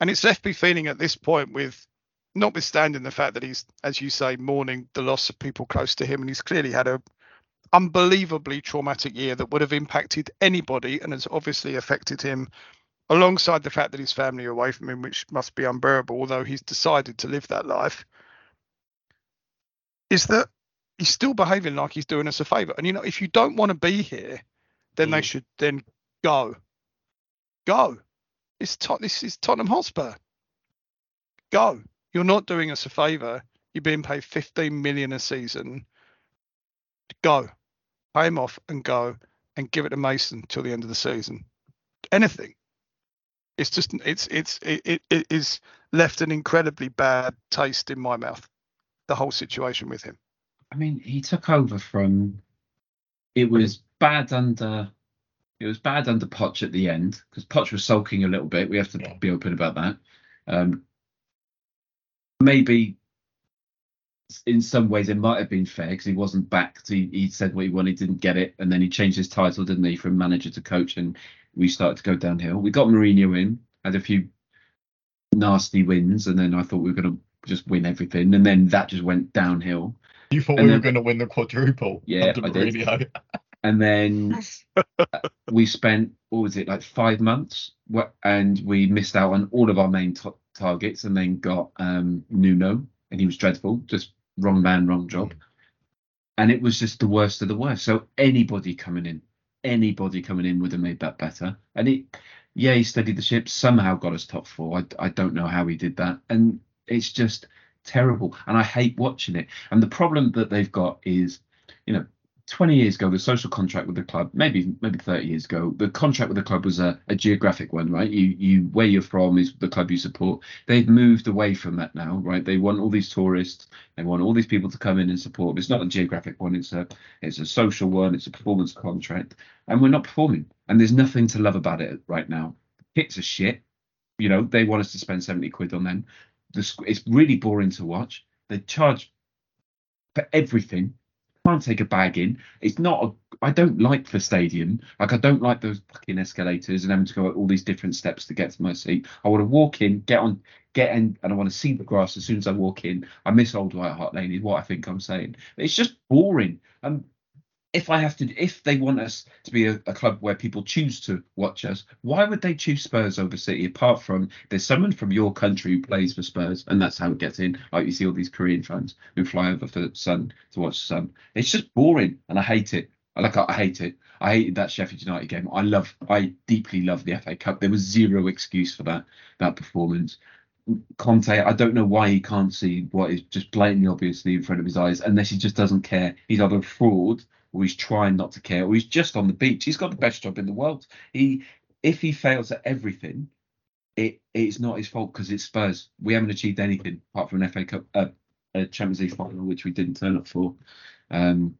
[SPEAKER 3] And it's left me feeling at this point with, notwithstanding the fact that he's, as you say, mourning the loss of people close to him, and he's clearly had a unbelievably traumatic year that would have impacted anybody and has obviously affected him alongside the fact that his family are away from him, which must be unbearable, although he's decided to live that life, is that he's still behaving like he's doing us a favour. And you know, if you don't want to be here, then they
[SPEAKER 5] Mm.
[SPEAKER 3] should then go. Go. It's Tot- this is Tottenham Hotspur. Go. You're not doing us a favour. You're being paid 15 million a season. Go. Pay him off and go and give it to Mason till the end of the season. Anything. It's just it's it's it, it, it is left an incredibly bad taste in my mouth. The whole situation with him.
[SPEAKER 2] I mean, he took over from. It was bad under. It was bad under Poch at the end because Poch was sulking a little bit. We have to
[SPEAKER 4] Yeah.
[SPEAKER 2] be open about that. Um, maybe in some ways it might have been fair because he wasn't backed. He, he said what he wanted, didn't get it, and then he changed his title, didn't he, from manager to coach, and we started to go downhill. We got Mourinho in, had a few nasty wins, and then I thought we were going to just win everything, and then that just went downhill.
[SPEAKER 4] You thought
[SPEAKER 2] And
[SPEAKER 4] we were going to win the quadruple?
[SPEAKER 2] Yeah,
[SPEAKER 4] under
[SPEAKER 2] I did. And then uh, we spent what was it like five months wh- and we missed out on all of our main t- targets and then got um nuno and he was dreadful just wrong man wrong job. And it was just the worst of the worst. So anybody coming in anybody coming in would have made that better. And it yeah he steadied the ship somehow got us top four. I, I don't know how he did that. And it's just terrible. And i hate watching it. And the problem that they've got is you know 20 years ago, the social contract with the club, maybe maybe 30 years ago, the contract with the club was a, a geographic one, right? You you where you're from is the club you support. They've moved away from that now, right? They want all these tourists, they want all these people to come in and support. It's not a geographic one, it's a it's a social one, it's a performance contract, and we're not performing. And there's nothing to love about it right now. Kits are shit. You know, they want us to spend 70 quid on them. The, it's really boring to watch. They charge for everything can't take a bag in. It's not. A, I don't like the stadium. Like I don't like those fucking escalators and having to go all these different steps to get to my seat. I want to walk in, get on, get in, and I want to see the grass as soon as I walk in. I miss old White Hart Lane. Is what I think I'm saying. It's just boring. Um, if I have to, if they want us to be a, a club where people choose to watch us, why would they choose Spurs over City? Apart from there's someone from your country who plays for Spurs, and that's how it gets in. Like you see all these Korean fans who fly over for Son to watch Son. It's just boring, and I hate it. Like, I hate it. I hated that Sheffield United game. I love, I deeply love the FA Cup. There was zero excuse for that that performance. Conte, I don't know why he can't see what is just blatantly obviously in front of his eyes, unless he just doesn't care. He's either a fraud or he's trying not to care, or he's just on the beach. He's got the best job in the world. He, if he fails at everything, it it's not his fault because it's Spurs. We haven't achieved anything apart from an FA Cup, uh, a Champions League final, which we didn't turn up for. Um,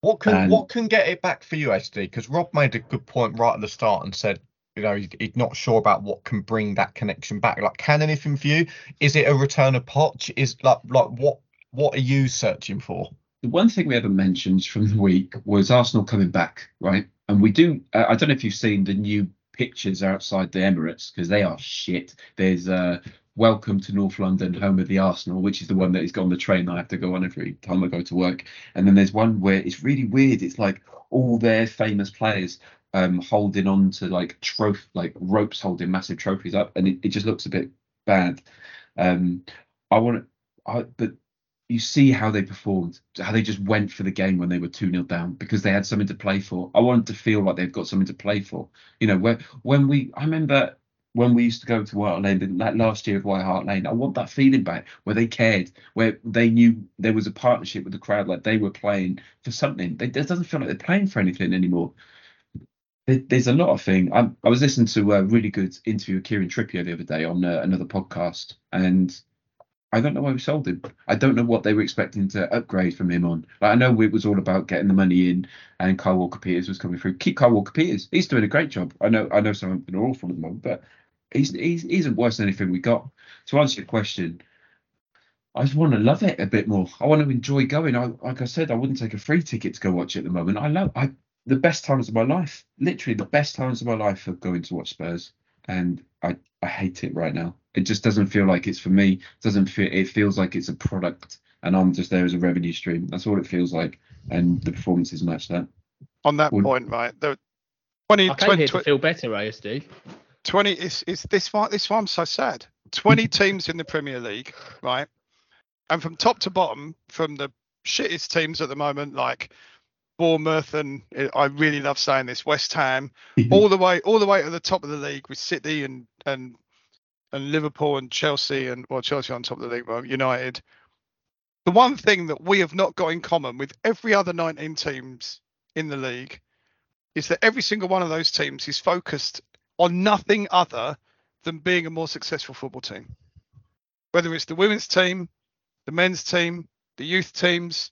[SPEAKER 4] What can
[SPEAKER 2] And-
[SPEAKER 4] what can get it back for you, SD? Because Rob made a good point right at the start and said, you know, he's, not sure about what can bring that connection back. Like, can anything for you? Is it a return of Poch? Is like like what what are you searching for?
[SPEAKER 2] The one thing we haven't mentioned from the week was Arsenal coming back, right? And we do. Uh, I don't know if you've seen the new pictures outside the Emirates because they are shit. There's uh, "Welcome to North London, home of the Arsenal," which is the one that is on the train I have to go on every time I go to work. And then there's one where it's really weird. It's like all their famous players um, holding on to like trophy, like ropes holding massive trophies up, and it, it just looks a bit bad. Um, I want to, I but you see how they performed, how they just went for the game when they were 2 0 down because they had something to play for. I wanted to feel like they've got something to play for. You know, where, when we, I remember when we used to go to White Lane, that last year of White Hart Lane, I want that feeling back where they cared, where they knew there was a partnership with the crowd, like they were playing for something. They, it doesn't feel like they're playing for anything anymore. There, there's a lot of thing. I, I was listening to a really good interview with Kieran Trippier the other day on uh, another podcast, and I don't know why we sold him. I don't know what they were expecting to upgrade from him on. Like, I know it was all about getting the money in, and Kyle Walker Peters was coming through. Keep Kyle Walker Peters. He's doing a great job. I know. I know some of them are awful at the moment, but he's, he's he isn't worse than anything we got. To answer your question, I just want to love it a bit more. I want to enjoy going. I like I said, I wouldn't take a free ticket to go watch it at the moment. I love I the best times of my life. Literally the best times of my life are going to watch Spurs, and I I hate it right now. It just doesn't feel like it's for me. It doesn't feel. It feels like it's a product, and I'm just there as a revenue stream. That's all it feels like, and the performances match that.
[SPEAKER 3] On that
[SPEAKER 2] Would-
[SPEAKER 3] point, right? The 20,
[SPEAKER 5] I came
[SPEAKER 3] 20,
[SPEAKER 5] here to feel better, ASD.
[SPEAKER 3] 20 is is this why this why I'm so sad. 20 teams in the Premier League, right? And from top to bottom, from the shittest teams at the moment, like Bournemouth and I really love saying this, West Ham, all the way all the way to the top of the league with City and and and Liverpool and Chelsea and well Chelsea on top of the league, well United. The one thing that we have not got in common with every other 19 teams in the league is that every single one of those teams is focused on nothing other than being a more successful football team. Whether it's the women's team, the men's team, the youth teams,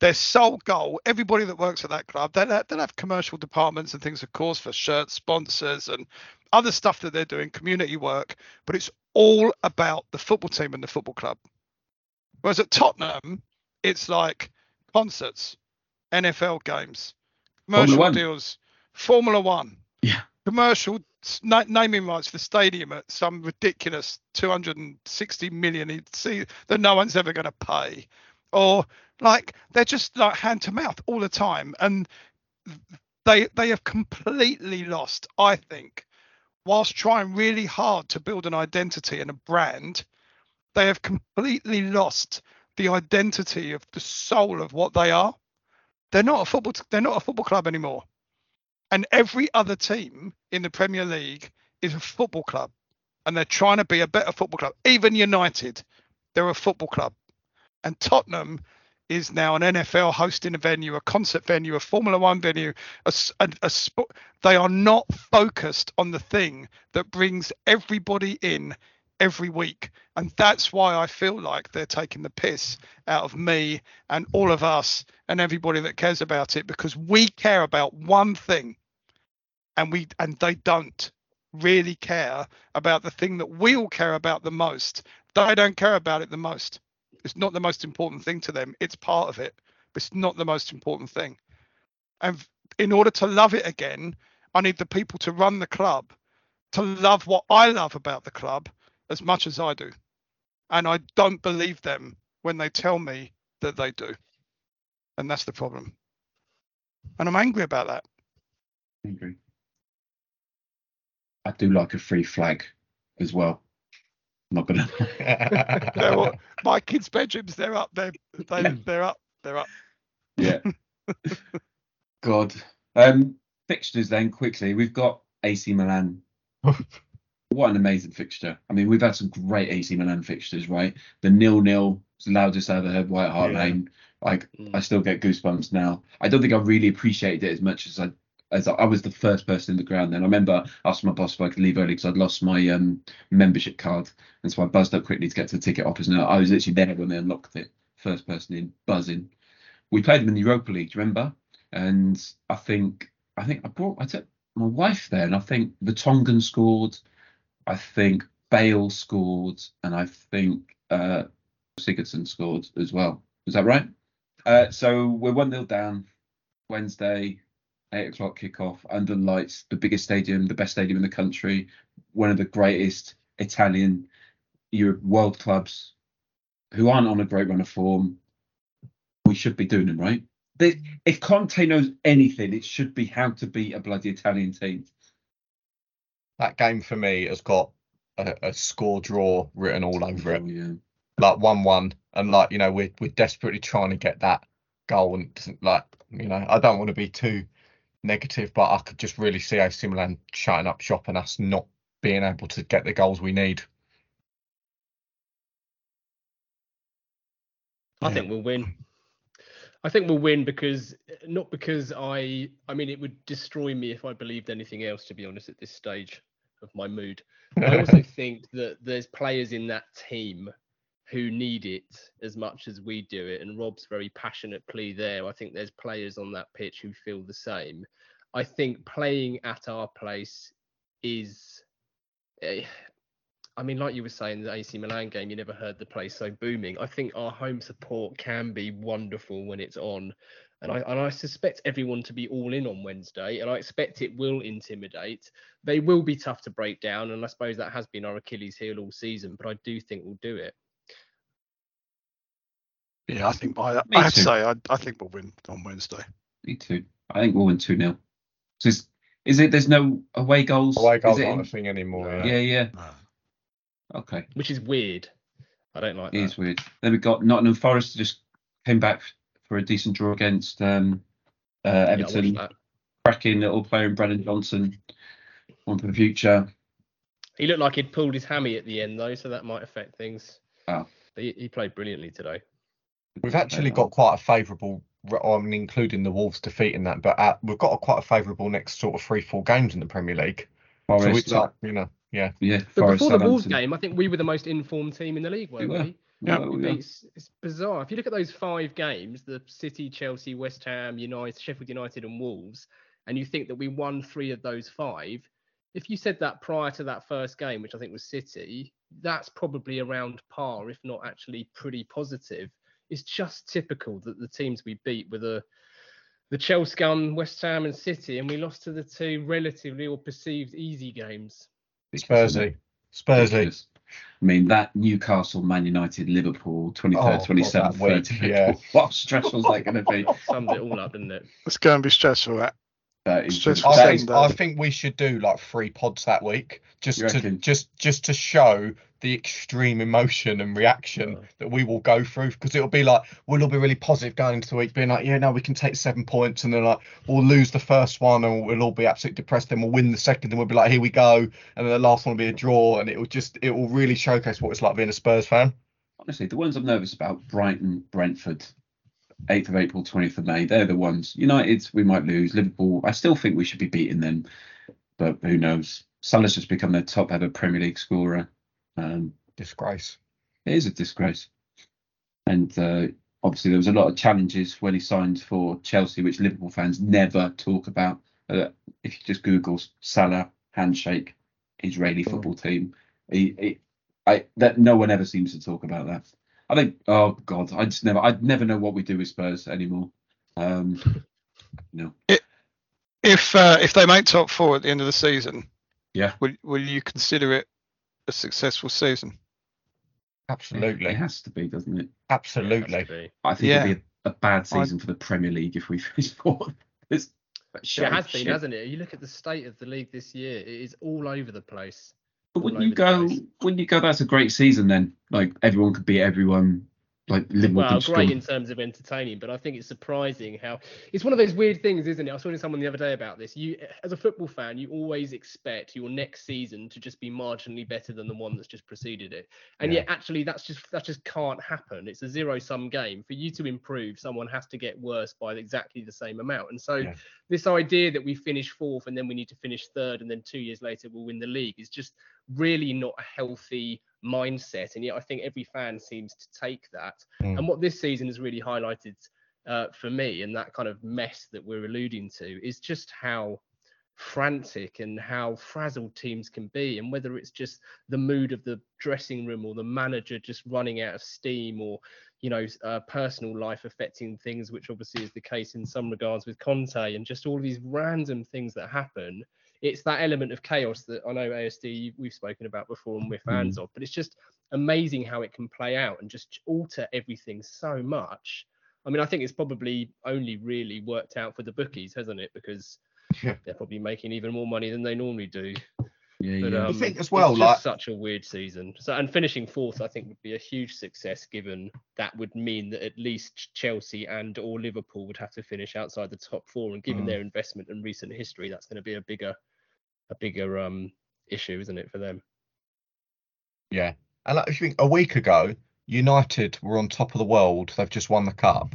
[SPEAKER 3] their sole goal, everybody that works at that club, they'll have commercial departments and things, of course, for shirts, sponsors, and other stuff that they're doing, community work, but it's all about the football team and the football club. Whereas at Tottenham, it's like concerts, NFL games, commercial
[SPEAKER 2] One.
[SPEAKER 3] deals, Formula One,
[SPEAKER 2] Yeah.
[SPEAKER 3] commercial na- naming rights for the stadium at some ridiculous 260 million see that no one's ever going to pay or like they're just like hand to mouth all the time and they they have completely lost i think whilst trying really hard to build an identity and a brand they have completely lost the identity of the soul of what they are. They're not a football they're not a football club anymore. And every other team in the Premier League is a football club, and they're trying to be a better football club. Even United, they're a football club, and Tottenham is now an NFL hosting a venue, a concert venue, a Formula One venue. A, a- a sp- they are not focused on the thing that brings everybody in every week, and that's why I feel like they're taking the piss out of me and all of us and everybody that cares about it because we care about one thing. And we and they don't really care about the thing that we all care about the most. They don't care about it the most it's not the most important thing to them it's part of it but it's not the most important thing and in order to love it again i need the people to run the club to love what i love about the club as much as i do and i don't believe them when they tell me that they do and that's the problem. And I'm angry about that.
[SPEAKER 2] Agree. I do like a free flag as well. I'm not gonna.
[SPEAKER 3] They're all, my kids' bedrooms, they're up. They're they, they're up. They're up.
[SPEAKER 2] yeah. God. Um, fixtures then quickly. We've got AC Milan. what an amazing fixture. I mean, we've had some great AC Milan fixtures, right? The nil nil was the loudest I ever heard White Hart
[SPEAKER 4] Yeah.
[SPEAKER 2] Lane. Like
[SPEAKER 5] Mm.
[SPEAKER 2] I still get goosebumps now. I don't think I really appreciated it as much as I as I, was the first person in the ground then. I remember asking my boss if I could leave early because I'd lost my um, membership card. And so I buzzed up quickly to get to the ticket office. And I was literally there when they unlocked it. First person in, buzzing. We played them in the Europa League, do you remember? And I think I think I brought I took my wife there and I think Vertonghen scored, I think Bale scored, and I think uh Sigurdsson scored as well. Is that right? Uh, so we're one 0 down Wednesday, eight o'clock kickoff under the lights, the biggest stadium, the best stadium in the country, one of the greatest Italian Europe world clubs who aren't on a great run of form. We should be doing them right. If Conte knows anything, it should be how to beat a bloody Italian team.
[SPEAKER 4] that game for me has got a, a score draw written all over it.
[SPEAKER 2] Oh, yeah.
[SPEAKER 4] like one one, and like you know we're we're desperately trying to get that goal, and doesn't like you know I don't want to be too negative, but I could just really see AC Milan shutting up shop and us not being able to get the goals we need.
[SPEAKER 5] I
[SPEAKER 4] Yeah.
[SPEAKER 5] think we'll win. I think we'll win because not because I I mean it would destroy me if I believed anything else to be honest at this stage of my mood. I also think that there's players in that team who need it as much as we do it and Rob's very passionate plea there. I think there's players on that pitch who feel the same. I think playing at our place is eh, I mean, like you were saying, the AC Milan game, you never heard the place so booming. I think our home support can be wonderful when it's on, and I and I suspect everyone to be all in on Wednesday, and I expect it will intimidate. They will be tough to break down, and I suppose that has been our Achilles heel all season. But I do think we'll do it.
[SPEAKER 3] Yeah, I think I,
[SPEAKER 2] Me
[SPEAKER 3] I have to say I, I think we'll win on Wednesday.
[SPEAKER 2] Me too. I think we'll win 2 0. So is, is it there's no away goals?
[SPEAKER 4] Away goals
[SPEAKER 2] Is it
[SPEAKER 4] aren't a thing anymore.
[SPEAKER 3] No.
[SPEAKER 4] Yeah.
[SPEAKER 2] Yeah, yeah.
[SPEAKER 3] No.
[SPEAKER 2] Okay.
[SPEAKER 5] Which is weird. I don't like
[SPEAKER 2] It
[SPEAKER 5] that.
[SPEAKER 2] is weird. Then we got Nottingham Forest just came back for a decent draw against um, uh,
[SPEAKER 5] Yeah, I watched
[SPEAKER 2] Everton.
[SPEAKER 5] that.
[SPEAKER 2] Cracking little player in Brennan Johnson. One for the future.
[SPEAKER 5] He looked like he'd pulled his hammy at the end though, so that might affect things.
[SPEAKER 2] Oh.
[SPEAKER 5] But he, he played brilliantly today.
[SPEAKER 4] We've actually got quite a favourable, I mean, including the Wolves defeat in that, but uh, we've got a quite a favourable next sort of three, four games in the Premier League. So
[SPEAKER 2] Forest.
[SPEAKER 4] it's like, you know, yeah.
[SPEAKER 2] yeah,
[SPEAKER 5] But
[SPEAKER 2] Forest,
[SPEAKER 5] before the Wolves game, I think we were the most informed team in the league, weren't
[SPEAKER 2] We
[SPEAKER 5] we?
[SPEAKER 3] Yeah.
[SPEAKER 2] Well, yeah.
[SPEAKER 5] It's, it's bizarre. If you look at those five games, the City, Chelsea, West Ham, United, Sheffield United, and Wolves, and you think that we won three of those five, if you said that prior to that first game, which I think was City, that's probably around par, if not actually pretty positive. It's just typical that the teams we beat were the the Chelsea, Scum, West Ham, and City, and we lost to the two relatively or perceived easy games.
[SPEAKER 2] Ridiculous, isn't
[SPEAKER 4] Spursy. Spursy.
[SPEAKER 2] Ridiculous. I mean, that Newcastle, Man United, Liverpool, 23rd,
[SPEAKER 4] Oh, God,
[SPEAKER 2] 27th,
[SPEAKER 4] that
[SPEAKER 2] 30th.
[SPEAKER 4] yeah.
[SPEAKER 2] What stressful is that going to be?
[SPEAKER 5] Summed it all up, didn't it?
[SPEAKER 3] It's going to be stressful. That
[SPEAKER 2] That is
[SPEAKER 3] Stressful
[SPEAKER 4] I think. I think we should do like three pods that week, just to just just to show the extreme emotion and reaction
[SPEAKER 5] Oh.
[SPEAKER 4] that we will go through, because it'll be like we'll all be really positive going into the week, being like, yeah, no, we can take seven points, and then like we'll lose the first one, and we'll all be absolutely depressed, then we'll win the second, and we'll be like, here we go, and then the last one will be a draw, and it will just it will really showcase what it's like being a Spurs fan.
[SPEAKER 2] honestly, the ones I'm nervous about, Brighton, Brentford, 8th of April, 20th of May, they're the ones. United, we might lose. Liverpool, I still think we should be beating them, but who knows? Salah's just become their top ever Premier League scorer. Um,
[SPEAKER 4] Disgrace.
[SPEAKER 2] it is a disgrace. And uh, obviously, there was a lot of challenges when he signed for Chelsea, which Liverpool fans never talk about. Uh, if you just Google Salah handshake, Israeli football team, he, he, I that no one ever seems to talk about that. I think, oh God, I just never, I'd never know what we do with Spurs anymore. Um, no,
[SPEAKER 3] if uh, if they make top four at the end of the season,
[SPEAKER 2] Yeah.
[SPEAKER 3] will will you consider it a successful season?
[SPEAKER 4] Absolutely.
[SPEAKER 2] it has to be, doesn't it?
[SPEAKER 4] Absolutely.
[SPEAKER 5] to be.
[SPEAKER 2] I think
[SPEAKER 3] Yeah.
[SPEAKER 2] it'd be a, a bad
[SPEAKER 3] I-
[SPEAKER 2] season for the Premier League if we finish fourth. It's,
[SPEAKER 5] Yeah, it has been,
[SPEAKER 2] shit.
[SPEAKER 5] hasn't it? You look at the state of the league this year; it is all over the place.
[SPEAKER 2] But
[SPEAKER 5] all
[SPEAKER 2] when you go,
[SPEAKER 5] place.
[SPEAKER 2] when you go, that's a great season. Then, like everyone could beat everyone. Like
[SPEAKER 5] Well, great in terms of entertaining, but I think it's surprising how it's one of those weird things, isn't it? I was talking to someone the other day about this. You, as a football fan, you always expect your next season to just be marginally better than the one that's just preceded it, and
[SPEAKER 4] Yeah.
[SPEAKER 5] yet actually that's just that just can't happen. It's a zero-sum game. For you to improve, someone has to get worse by exactly the same amount, and so
[SPEAKER 4] Yeah.
[SPEAKER 5] this idea that we finish fourth and then we need to finish third and then two years later we'll win the league is just really not a healthy mindset and yet i think every fan seems to take that
[SPEAKER 4] Mm.
[SPEAKER 5] and what this season has really highlighted uh, for me and that kind of mess that we're alluding to is just how frantic and how frazzled teams can be and whether it's just the mood of the dressing room or the manager just running out of steam or you know uh, personal life affecting things which obviously is the case in some regards with Conte and just all these random things that happen it's that element of chaos that I know ASD we've spoken about before and we're mm-hmm. fans of but it's just amazing how it can play out and just alter everything so much. I mean I think it's probably only really worked out for the bookies hasn't it? Because
[SPEAKER 4] Yeah.
[SPEAKER 5] they're probably making even more money than they normally do
[SPEAKER 2] Yeah,
[SPEAKER 5] But,
[SPEAKER 2] yeah.
[SPEAKER 5] um,
[SPEAKER 4] think as well,
[SPEAKER 5] it's
[SPEAKER 4] like-
[SPEAKER 5] just such a weird season. So and finishing fourth, I think would be a huge success. Given that would mean that at least Chelsea and or Liverpool would have to finish outside the top four, and given
[SPEAKER 4] Mm.
[SPEAKER 5] their investment and recent history, that's going to be a bigger, a bigger um issue, isn't it, for them?
[SPEAKER 4] Yeah. And like, if you think a week ago, United were on top of the world. They've just won the cup.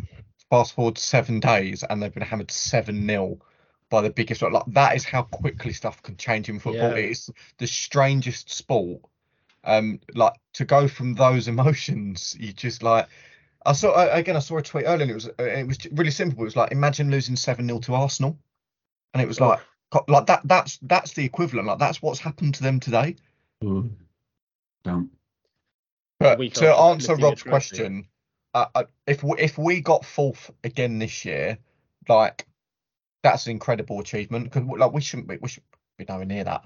[SPEAKER 4] Fast forward seven days, and they've been hammered seven 0 by the biggest. Like that is how quickly stuff can change in football.
[SPEAKER 5] Yeah.
[SPEAKER 4] It's the strangest sport. Um, like to go from those emotions, you just like. I saw uh, again. I saw a tweet earlier. And it was uh, it was really simple. It was like imagine losing seven 0 to Arsenal, and it was like co- like that. That's that's the equivalent. Like that's what's happened to them today.
[SPEAKER 2] Ooh. Don't.
[SPEAKER 4] But
[SPEAKER 5] week
[SPEAKER 4] to answer Rob's question, uh, uh, if we, if we got fourth again this year, like that's an incredible achievement because like we shouldn't be we should be nowhere near that.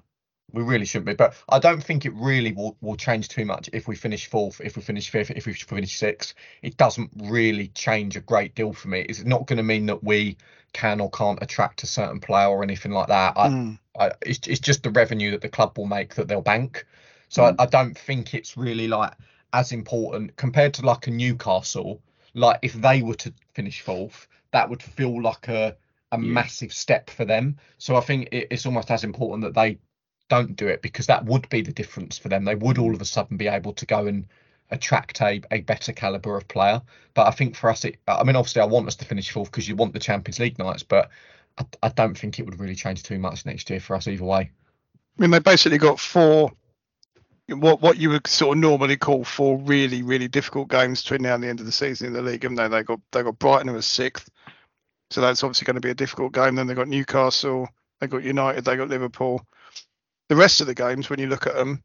[SPEAKER 4] We really shouldn't be. But I don't think it really will, will change too much if we finish fourth, if we finish fifth, if we finish sixth. It doesn't really change a great deal for me. It's not going to mean that we can or can't attract a certain player or anything like that. I,
[SPEAKER 3] Mm.
[SPEAKER 4] I, it's, it's just the revenue that the club will make that they'll bank. So
[SPEAKER 2] Mm.
[SPEAKER 4] I, I don't think it's really like as important compared to like a Newcastle. Like if they were to finish fourth, that would feel like a a
[SPEAKER 2] Yeah.
[SPEAKER 4] massive step for them. So I think it, it's almost as important that they don't do it because that would be the difference for them. They would all of a sudden be able to go and attract a, a better caliber of player. But I think for us, it, I mean, obviously, I want us to finish fourth because you want the Champions League nights, but I, I don't think it would really change too much next year for us either way.
[SPEAKER 3] I mean, they basically got four, what what you would sort of normally call four really really difficult games between now and the end of the season in the league. Haven't they? They got they got Brighton who was sixth, so that's obviously going to be a difficult game. Then they've got Newcastle, they've got United, they've got Liverpool. The rest of the games, when you look at them,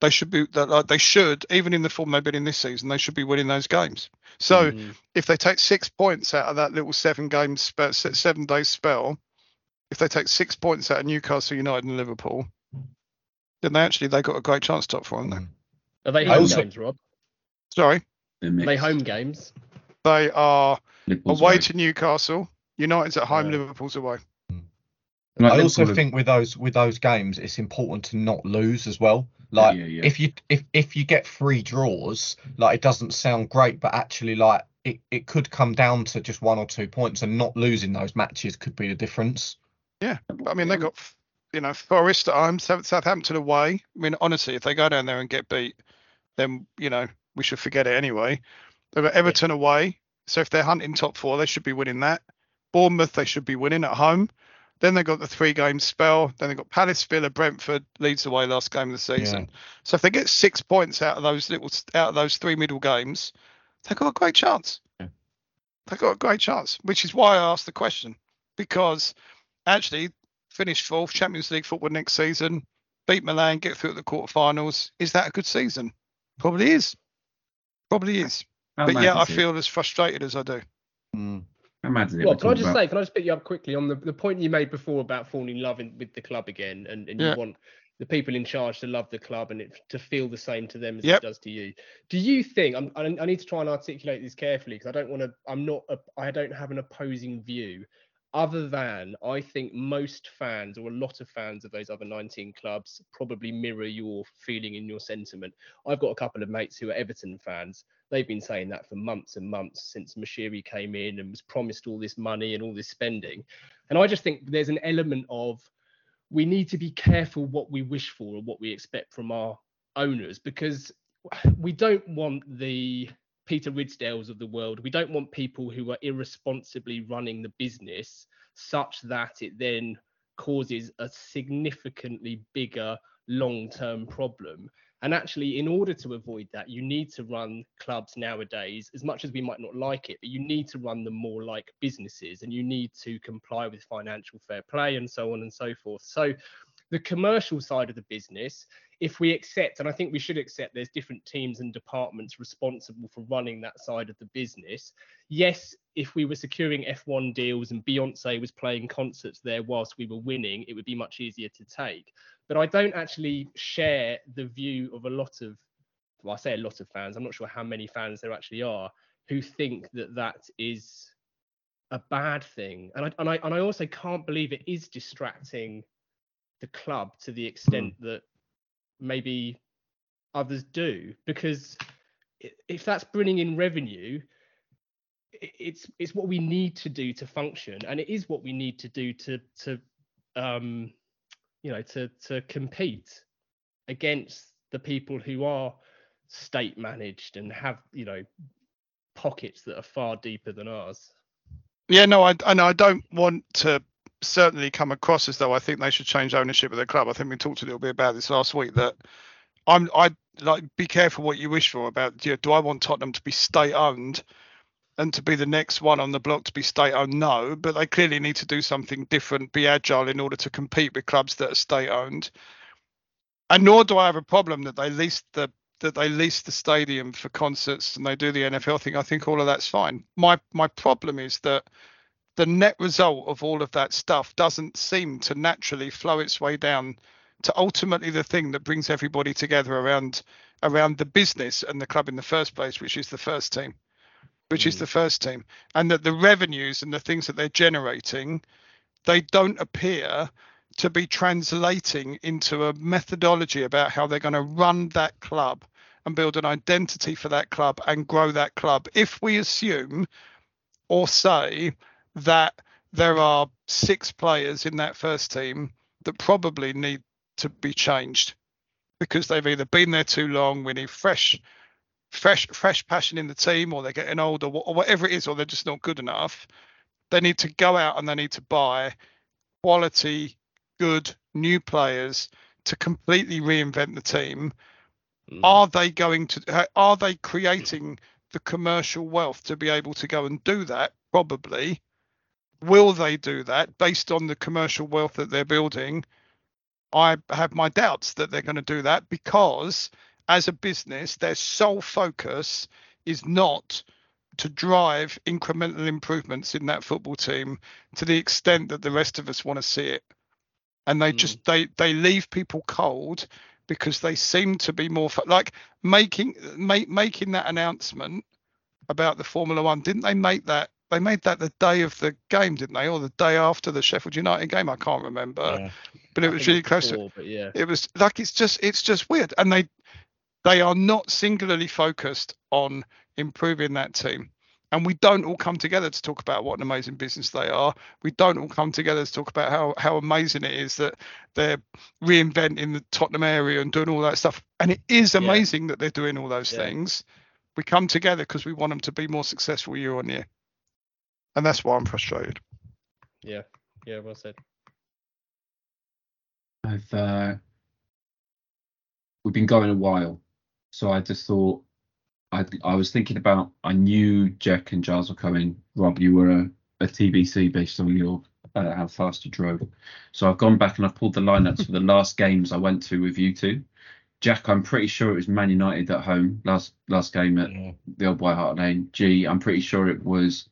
[SPEAKER 3] they should be that like they should even in the form they've been in this season, they should be winning those games. So
[SPEAKER 5] Mm.
[SPEAKER 3] if they take six points out of that little seven game spell, seven day spell, if they take six points out of Newcastle United and Liverpool, then they actually they got a great chance top four, haven't they?
[SPEAKER 5] are they home
[SPEAKER 4] also-
[SPEAKER 5] games, Rob?
[SPEAKER 3] Sorry,
[SPEAKER 2] They're
[SPEAKER 5] they home games?
[SPEAKER 3] They are
[SPEAKER 2] Liverpool's
[SPEAKER 3] away
[SPEAKER 2] away.
[SPEAKER 3] to Newcastle. United's at home,
[SPEAKER 5] Yeah.
[SPEAKER 3] Liverpool's away. Mm.
[SPEAKER 2] Like
[SPEAKER 4] I also
[SPEAKER 2] have-
[SPEAKER 4] think with those with those games, it's important to not lose as well. Like
[SPEAKER 2] yeah, yeah.
[SPEAKER 4] if you if if you get three draws, like it doesn't sound great, but actually like it, it could come down to just one or two points, and not losing those matches could be the difference.
[SPEAKER 3] But, I mean, they got you know Forest at home, South- Southampton away. I mean, honestly, if they go down there and get beat, then you know we should forget it anyway. They've got Everton away, so if they're hunting top four, they should be winning that. Bournemouth, they should be winning at home. Then they got the three game spell. Then they got Palace, Villa, Brentford, Leeds away last game of the season. So if they get six points out of those little out of those three middle games, they've got a great chance.
[SPEAKER 2] Yeah.
[SPEAKER 3] They've got a great chance, which is why I asked the question because actually finish fourth Champions League football next season, beat Milan, get through at the quarterfinals. Is that a good season? Probably is. Probably is.
[SPEAKER 2] How
[SPEAKER 3] but yeah, I
[SPEAKER 2] is it?
[SPEAKER 3] feel as frustrated as I do.
[SPEAKER 4] Mm.
[SPEAKER 2] How mad?
[SPEAKER 5] Well, can I just
[SPEAKER 2] about-
[SPEAKER 5] say, can I just pick you up quickly on the, the point you made before about falling in love in, with the club again, and, and
[SPEAKER 3] Yeah.
[SPEAKER 5] you want the people in charge to love the club and it to feel the same to them as
[SPEAKER 3] Yep.
[SPEAKER 5] it does to you. Do you think? I'm, I, I need to try and articulate this carefully because I don't want to. I'm not. A, I don't have an opposing view. Other than I think most fans or a lot of fans of those other 19 clubs probably mirror your feeling and your sentiment. I've got a couple of mates who are Everton fans they've been saying that for months and months since Moshiri came in and was promised all this money and all this spending. And I just think there's an element of we need to be careful what we wish for and what we expect from our owners because we don't want the Peter Ridsdales of the world. We don't want people who are irresponsibly running the business such that it then causes a significantly bigger long term problem. And actually, in order to avoid that, you need to run clubs nowadays, as much as we might not like it, but you need to run them more like businesses and you need to comply with financial fair play and so on and so forth. So, the commercial side of the business, if we accept, and I think we should accept, there's different teams and departments responsible for running that side of the business. Yes, if we were securing F1 deals and Beyonce was playing concerts there whilst we were winning, it would be much easier to take. But I don't actually share the view of a lot of, well, I say a lot of fans, I'm not sure how many fans there actually are, who think that that is a bad thing. And I, and I, and I also can't believe it is distracting the club to the extent hmm. that maybe others do because if that's bringing in revenue it's it's what we need to do to function and it is what we need to do to to um you know to to compete against the people who are state managed and have you know pockets that are far deeper than ours.
[SPEAKER 3] Yeah, no, I and I don't want to certainly come across as though I think they should change ownership of the club. I think we talked a little bit about this last week that I'm I like be careful what you wish for about you know, do I want Tottenham to be state owned and to be the next one on the block to be state owned? No, but they clearly need to do something different, be agile in order to compete with clubs that are state owned. And nor do I have a problem that they lease the that they lease the stadium for concerts and they do the NFL thing. I think all of that's fine. My my problem is that the net result of all of that stuff doesn't seem to naturally flow its way down to ultimately the thing that brings everybody together around around the business and the club in the first place, which is the first team, which is
[SPEAKER 5] Mm.
[SPEAKER 3] the first team, and that the revenues and the things that they're generating, they don't appear to be translating into a methodology about how they're going to run that club and build an identity for that club and grow that club. If we assume or say that there are six players in that first team that probably need to be changed because they've either been there too long, we need fresh fresh fresh passion in the team or they're getting old or, whatever it is or they're just not good enough. They need to go out and they need to buy quality good new players to completely reinvent the team.
[SPEAKER 5] Mm.
[SPEAKER 3] are they going to are they creating the commercial wealth to be able to go and do that? Probably will they do that based on the commercial wealth that they're building i have my doubts that they're going to do that because as a business their sole focus is not to drive incremental improvements in that football team to the extent that the rest of us want to see it and they
[SPEAKER 5] Mm.
[SPEAKER 3] just they they leave people cold because they seem to be more like making make, making that announcement about the Formula One. Didn't they make that? They made that the day of the game, didn't they, or the day after the Sheffield United game? I can't remember,
[SPEAKER 4] Yeah.
[SPEAKER 3] but it
[SPEAKER 5] I
[SPEAKER 3] was really close. To,
[SPEAKER 5] before, but yeah
[SPEAKER 3] it was like it's just it's just weird, and they they are not singularly focused on improving that team. And we don't all come together to talk about what an amazing business they are. We don't all come together to talk about how how amazing it is that they're reinventing the Tottenham area and doing all that stuff. And it is
[SPEAKER 5] Yeah.
[SPEAKER 3] amazing that they're doing all those
[SPEAKER 5] Yeah.
[SPEAKER 3] things. We come together because we want them to be more successful year on year. And that's why I'm frustrated.
[SPEAKER 5] yeah yeah well said
[SPEAKER 2] I've uh, we've been going a while, so I just thought I I was thinking about I knew Jack and Giles were coming. Rob, you were a, a TBC based on your uh, how fast you drove, so I've gone back and I've pulled the lineups for the last games I went to with you two. Jack, I'm pretty sure it was Man United at home last last game at
[SPEAKER 4] Yeah.
[SPEAKER 2] the old White Hart Lane. G, I'm pretty sure it was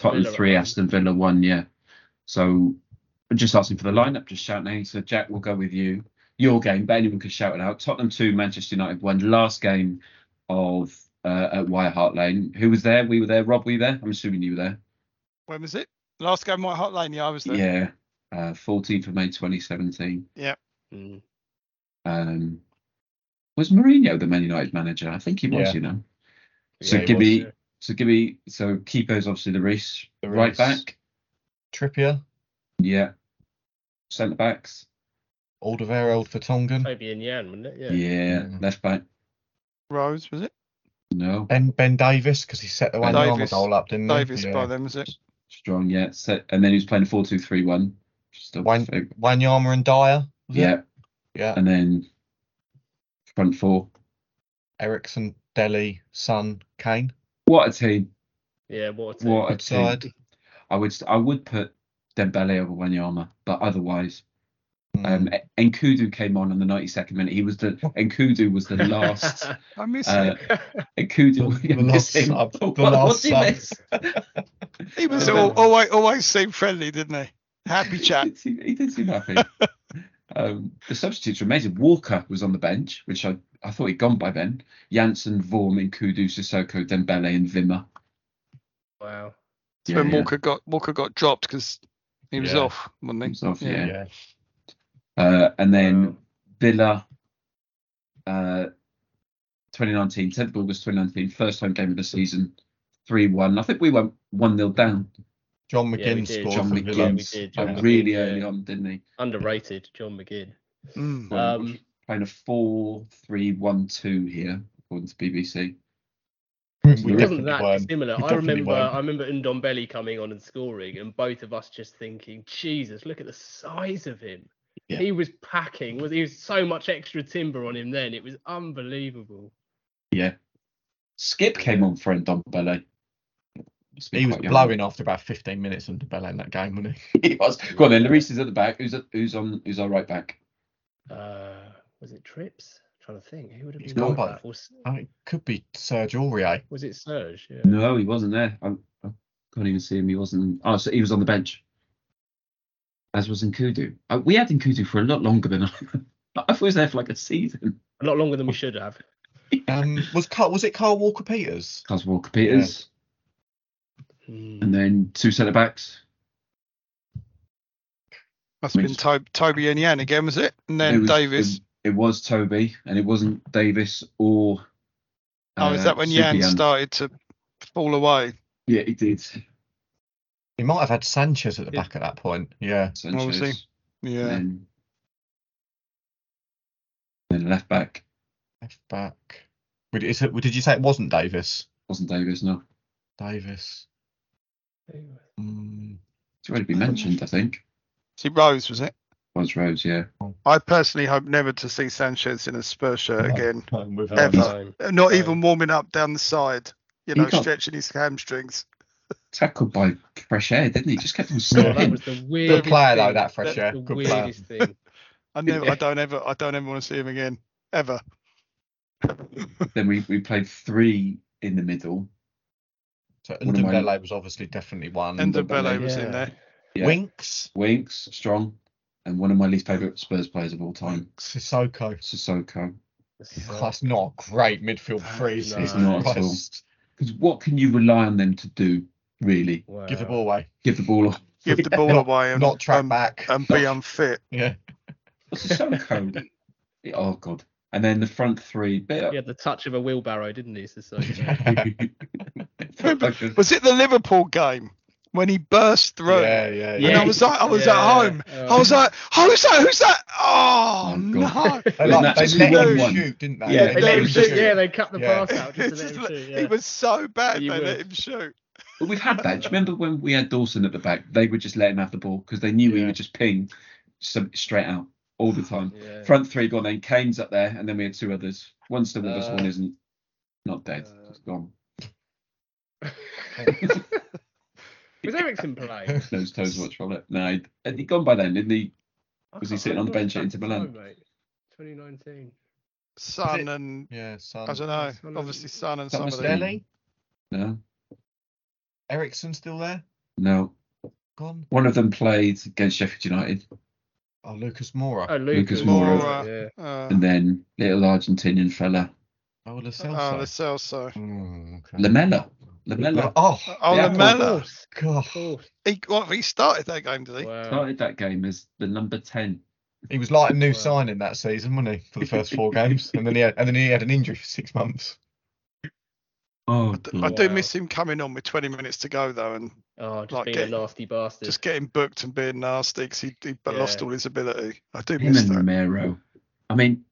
[SPEAKER 2] Tottenham
[SPEAKER 5] Villa
[SPEAKER 2] three,
[SPEAKER 5] home.
[SPEAKER 2] Aston Villa one. Yeah. So just asking for the lineup, just shout names. So Jack, we'll go with you. Your game, but anyone can shout it out. Tottenham two, Manchester United one. Last game of uh, at White Hart Lane. Who was there? We were there. Rob, were you there? I'm assuming you were there.
[SPEAKER 3] When was it? Last game, White Hart Lane. Yeah, I was there.
[SPEAKER 2] Yeah. Uh, 14th of May 2017.
[SPEAKER 5] Mm.
[SPEAKER 2] Um, was Mourinho the Man United manager? I think he was.
[SPEAKER 4] Yeah.
[SPEAKER 2] You know. So
[SPEAKER 4] Yeah,
[SPEAKER 2] give
[SPEAKER 4] was,
[SPEAKER 2] me.
[SPEAKER 5] yeah.
[SPEAKER 2] So give me. So keeper's obviously the race
[SPEAKER 4] The
[SPEAKER 2] Right
[SPEAKER 4] Reece.
[SPEAKER 2] back.
[SPEAKER 4] Trippier,
[SPEAKER 2] Yeah. Centre backs.
[SPEAKER 4] Alderweireld Vertonghen,
[SPEAKER 5] Toby and Jan, wasn't it?
[SPEAKER 2] Yeah.
[SPEAKER 5] Yeah.
[SPEAKER 4] Mm.
[SPEAKER 2] Left back.
[SPEAKER 3] Rose, was it?
[SPEAKER 2] No.
[SPEAKER 4] Ben Ben Davies because he set the
[SPEAKER 3] Ben
[SPEAKER 4] Wanyama
[SPEAKER 3] Davies.
[SPEAKER 4] goal up, didn't he?
[SPEAKER 3] Davies
[SPEAKER 4] Yeah.
[SPEAKER 3] by them, was it?
[SPEAKER 2] Strong. Yeah. Set, and then he was playing four two three one. Still.
[SPEAKER 4] Wan- Wanyama and Dier. was it?
[SPEAKER 2] yeah.
[SPEAKER 4] Yeah.
[SPEAKER 2] And then front four.
[SPEAKER 4] Eriksen, Dele, Son, Kane.
[SPEAKER 2] What a team!
[SPEAKER 5] Yeah, what a team.
[SPEAKER 2] What a team!
[SPEAKER 4] side.
[SPEAKER 2] I would I would put Dembele over Wanyama, but otherwise, um,
[SPEAKER 4] Mm.
[SPEAKER 2] Nkoudou came on in the 92nd minute. He was the Nkoudou was the last.
[SPEAKER 3] I miss
[SPEAKER 2] uh,
[SPEAKER 3] it.
[SPEAKER 2] Nkoudou,
[SPEAKER 4] The-
[SPEAKER 2] yeah,
[SPEAKER 4] the last
[SPEAKER 2] missing.
[SPEAKER 4] sub, the
[SPEAKER 2] What-
[SPEAKER 4] last
[SPEAKER 2] what's he
[SPEAKER 4] sub.
[SPEAKER 2] miss?
[SPEAKER 3] He was
[SPEAKER 2] Uh,
[SPEAKER 3] al- always always seemed friendly, didn't he? Happy
[SPEAKER 2] he,
[SPEAKER 3] chat.
[SPEAKER 2] did seem, he did seem happy. um, the substitutes were amazing. Walker was on the bench, which I, I thought he'd gone by then. Janssen, Vorm, Nkoudou, Sissoko, Dembele, and Wimmer.
[SPEAKER 5] wow.
[SPEAKER 3] That's
[SPEAKER 2] Yeah,
[SPEAKER 3] when
[SPEAKER 2] yeah.
[SPEAKER 3] Walker got Walker got dropped because he was
[SPEAKER 4] Yeah.
[SPEAKER 3] off, wasn't he?
[SPEAKER 2] Himself,
[SPEAKER 3] Yeah.
[SPEAKER 2] yeah. Uh, and then
[SPEAKER 5] Wow.
[SPEAKER 2] Villa, uh, 2019, 10th of August 2019, first home game of the season, 3 1. I think we went 1 0 down.
[SPEAKER 4] John McGinn
[SPEAKER 5] did.
[SPEAKER 4] scored
[SPEAKER 2] John
[SPEAKER 4] for
[SPEAKER 5] Yeah,
[SPEAKER 4] Villa.
[SPEAKER 2] McGinn,
[SPEAKER 5] did.
[SPEAKER 2] like,
[SPEAKER 5] John
[SPEAKER 2] really early
[SPEAKER 5] yeah.
[SPEAKER 2] on, didn't he?
[SPEAKER 5] Underrated, John McGinn.
[SPEAKER 3] Mm.
[SPEAKER 5] Um,
[SPEAKER 2] Playing a 4 3 1 2 here, according to BBC.
[SPEAKER 4] We
[SPEAKER 5] it wasn't that
[SPEAKER 4] weren't.
[SPEAKER 5] dissimilar. I remember
[SPEAKER 4] weren't.
[SPEAKER 5] I remember Ndombele coming on and scoring, and both of us just thinking, Jesus, look at the size of him.
[SPEAKER 4] Yeah.
[SPEAKER 5] He was packing. Was he was so much extra timber on him then? It was unbelievable.
[SPEAKER 2] Yeah. Skip came on for Ndombele.
[SPEAKER 4] He was
[SPEAKER 2] quite young.
[SPEAKER 4] blowing after about 15 minutes under Bella in that game, wasn't he?
[SPEAKER 2] he was. Go on then. Lloris is at the back. Who's at, who's on? Who's our right back?
[SPEAKER 5] Uh, was it Trips? trying to think. Who would have been
[SPEAKER 4] gone
[SPEAKER 5] right
[SPEAKER 4] by- I mean, it could be Serge Aurier.
[SPEAKER 5] was it Serge? Yeah.
[SPEAKER 2] No, he wasn't there. I, I can't even see him. He wasn't. Oh, so he was on the bench. As was Nkoudou. Uh, we had Nkoudou for a lot longer than I. I thought he was there for like a season.
[SPEAKER 5] A lot longer than we should have.
[SPEAKER 4] Um, was Carl, was it Carl Walker Peters?
[SPEAKER 2] Carl Walker Peters,
[SPEAKER 5] Hmm.
[SPEAKER 2] and then two centre backs.
[SPEAKER 3] Must have been to- Toby and Jan again, was it? And then
[SPEAKER 2] It was-
[SPEAKER 3] Davies.
[SPEAKER 2] It, it was Toby, and it wasn't Davies or.
[SPEAKER 3] oh, is
[SPEAKER 2] uh,
[SPEAKER 3] that when Yan
[SPEAKER 2] Subian.
[SPEAKER 3] started to fall away?
[SPEAKER 2] Yeah, he did.
[SPEAKER 4] He might have had Sanchez at the
[SPEAKER 5] Yeah.
[SPEAKER 4] back at that point. Yeah.
[SPEAKER 2] Sanchez.
[SPEAKER 3] Obviously. Yeah.
[SPEAKER 2] And then, then left back
[SPEAKER 4] Left back. Wait, Is it, did you say it wasn't Davies?
[SPEAKER 2] wasn't Davies. No,
[SPEAKER 4] Davies. Mm,
[SPEAKER 2] it's already been mentioned. I think
[SPEAKER 3] See, Rose, was it?
[SPEAKER 2] Was Rose. Yeah.
[SPEAKER 3] I personally hope never to see Sanchez in a Spurs shirt
[SPEAKER 4] No.
[SPEAKER 3] again.
[SPEAKER 4] um,
[SPEAKER 3] Ever.
[SPEAKER 4] um,
[SPEAKER 5] Time.
[SPEAKER 3] Not
[SPEAKER 5] No.
[SPEAKER 3] even warming up down the side, you know, stretching his hamstrings.
[SPEAKER 2] Tackled by fresh air, didn't he? Just kept on stopping.
[SPEAKER 5] that was the weirdest
[SPEAKER 4] player, though, that fresh
[SPEAKER 5] That's
[SPEAKER 4] air.
[SPEAKER 5] The
[SPEAKER 4] Good player.
[SPEAKER 5] weirdest thing.
[SPEAKER 3] I never,
[SPEAKER 2] Yeah.
[SPEAKER 3] I don't ever, I don't ever want to see him again, ever.
[SPEAKER 2] then we, we played three in the middle.
[SPEAKER 4] so
[SPEAKER 2] One of my-
[SPEAKER 4] was obviously definitely one.
[SPEAKER 3] And
[SPEAKER 2] Ndombele,
[SPEAKER 3] Dembele was in there.
[SPEAKER 2] Yeah.
[SPEAKER 4] Winks.
[SPEAKER 2] Winks, strong, and one of my least favourite Spurs players of all time,
[SPEAKER 4] Sissoko.
[SPEAKER 2] Sissoko.
[SPEAKER 5] So-
[SPEAKER 4] That's not great midfield three.
[SPEAKER 5] No.
[SPEAKER 2] It's not at all. Because what can you rely on them to do, really?
[SPEAKER 4] Give the ball away.
[SPEAKER 2] Give the ball off.
[SPEAKER 3] Give the ball away and,
[SPEAKER 4] Not track
[SPEAKER 3] and,
[SPEAKER 4] back.
[SPEAKER 3] and be unfit.
[SPEAKER 4] yeah.
[SPEAKER 2] Sissoko. oh, God. And then the front three. Bit
[SPEAKER 5] He had the touch of a wheelbarrow, didn't he? So,
[SPEAKER 3] Was it the Liverpool game when he burst through?
[SPEAKER 4] Yeah, yeah,
[SPEAKER 3] And
[SPEAKER 4] yeah.
[SPEAKER 3] I was like, I was
[SPEAKER 5] Yeah.
[SPEAKER 3] at home. I was like, who's that? Who's that? Oh,
[SPEAKER 2] Oh,
[SPEAKER 3] no.
[SPEAKER 2] God.
[SPEAKER 4] They,
[SPEAKER 2] Wasn't
[SPEAKER 4] like,
[SPEAKER 2] that
[SPEAKER 4] they let him
[SPEAKER 2] 1-1?
[SPEAKER 4] shoot, didn't they?
[SPEAKER 2] Yeah,
[SPEAKER 5] they
[SPEAKER 3] they
[SPEAKER 5] let him
[SPEAKER 3] let
[SPEAKER 5] shoot. Yeah, they cut the
[SPEAKER 4] Yeah.
[SPEAKER 5] pass out just to let him shoot. Yeah.
[SPEAKER 3] He was so bad
[SPEAKER 5] You
[SPEAKER 3] they let him shoot.
[SPEAKER 2] But we've had that. Do you remember when we had Dawson at the back? They would just let him have the ball because they knew we would just ping some straight out all the time.
[SPEAKER 5] Yeah.
[SPEAKER 2] Front three gone, then Kane's up there, and then we had two others. One's still with us,
[SPEAKER 5] Uh,
[SPEAKER 2] one isn't. Not dead,
[SPEAKER 5] uh,
[SPEAKER 2] just gone.
[SPEAKER 5] was Eriksen playing?
[SPEAKER 2] Nose toes watch from it. No, he'd, had he gone by then, didn't he? Was he sitting on the bench at Inter Milan?
[SPEAKER 5] to Mate. 2019.
[SPEAKER 3] Son and
[SPEAKER 4] Yeah, son.
[SPEAKER 3] I don't know.
[SPEAKER 5] Son
[SPEAKER 3] Obviously, Son and
[SPEAKER 2] That
[SPEAKER 3] some of them.
[SPEAKER 2] No,
[SPEAKER 4] Eriksen still there?
[SPEAKER 2] no.
[SPEAKER 4] Gone?
[SPEAKER 2] One of them played against Sheffield United,
[SPEAKER 4] Oh, Lucas Moura.
[SPEAKER 5] Oh, Lucas,
[SPEAKER 2] Lucas
[SPEAKER 3] Moura.
[SPEAKER 5] Yeah.
[SPEAKER 3] Uh,
[SPEAKER 2] and then little Argentinian fella,
[SPEAKER 4] Oh, Lo
[SPEAKER 3] oh,
[SPEAKER 4] Celso.
[SPEAKER 3] the Celso.
[SPEAKER 4] Mm, okay.
[SPEAKER 2] Lamela. Lamela
[SPEAKER 4] Oh,
[SPEAKER 3] Oh,
[SPEAKER 2] Yeah,
[SPEAKER 3] Lamela.
[SPEAKER 5] course,
[SPEAKER 4] God.
[SPEAKER 5] of.
[SPEAKER 3] He, well, he started that game, did he?
[SPEAKER 5] Wow.
[SPEAKER 2] started that game as the number 10.
[SPEAKER 4] He was like a new
[SPEAKER 5] Wow.
[SPEAKER 4] signing that season, wasn't he? For the first four games, and then he had, and then he had an injury for six months.
[SPEAKER 2] Oh,
[SPEAKER 3] I do
[SPEAKER 5] Wow.
[SPEAKER 3] miss him coming on with 20 minutes to go though, and
[SPEAKER 5] Oh, just
[SPEAKER 3] Like
[SPEAKER 5] being
[SPEAKER 3] get-
[SPEAKER 5] a nasty bastard.
[SPEAKER 3] just getting booked and being nasty because he, he lost all his ability. I do
[SPEAKER 2] him
[SPEAKER 3] miss
[SPEAKER 2] and
[SPEAKER 3] that.
[SPEAKER 2] Romero. I mean,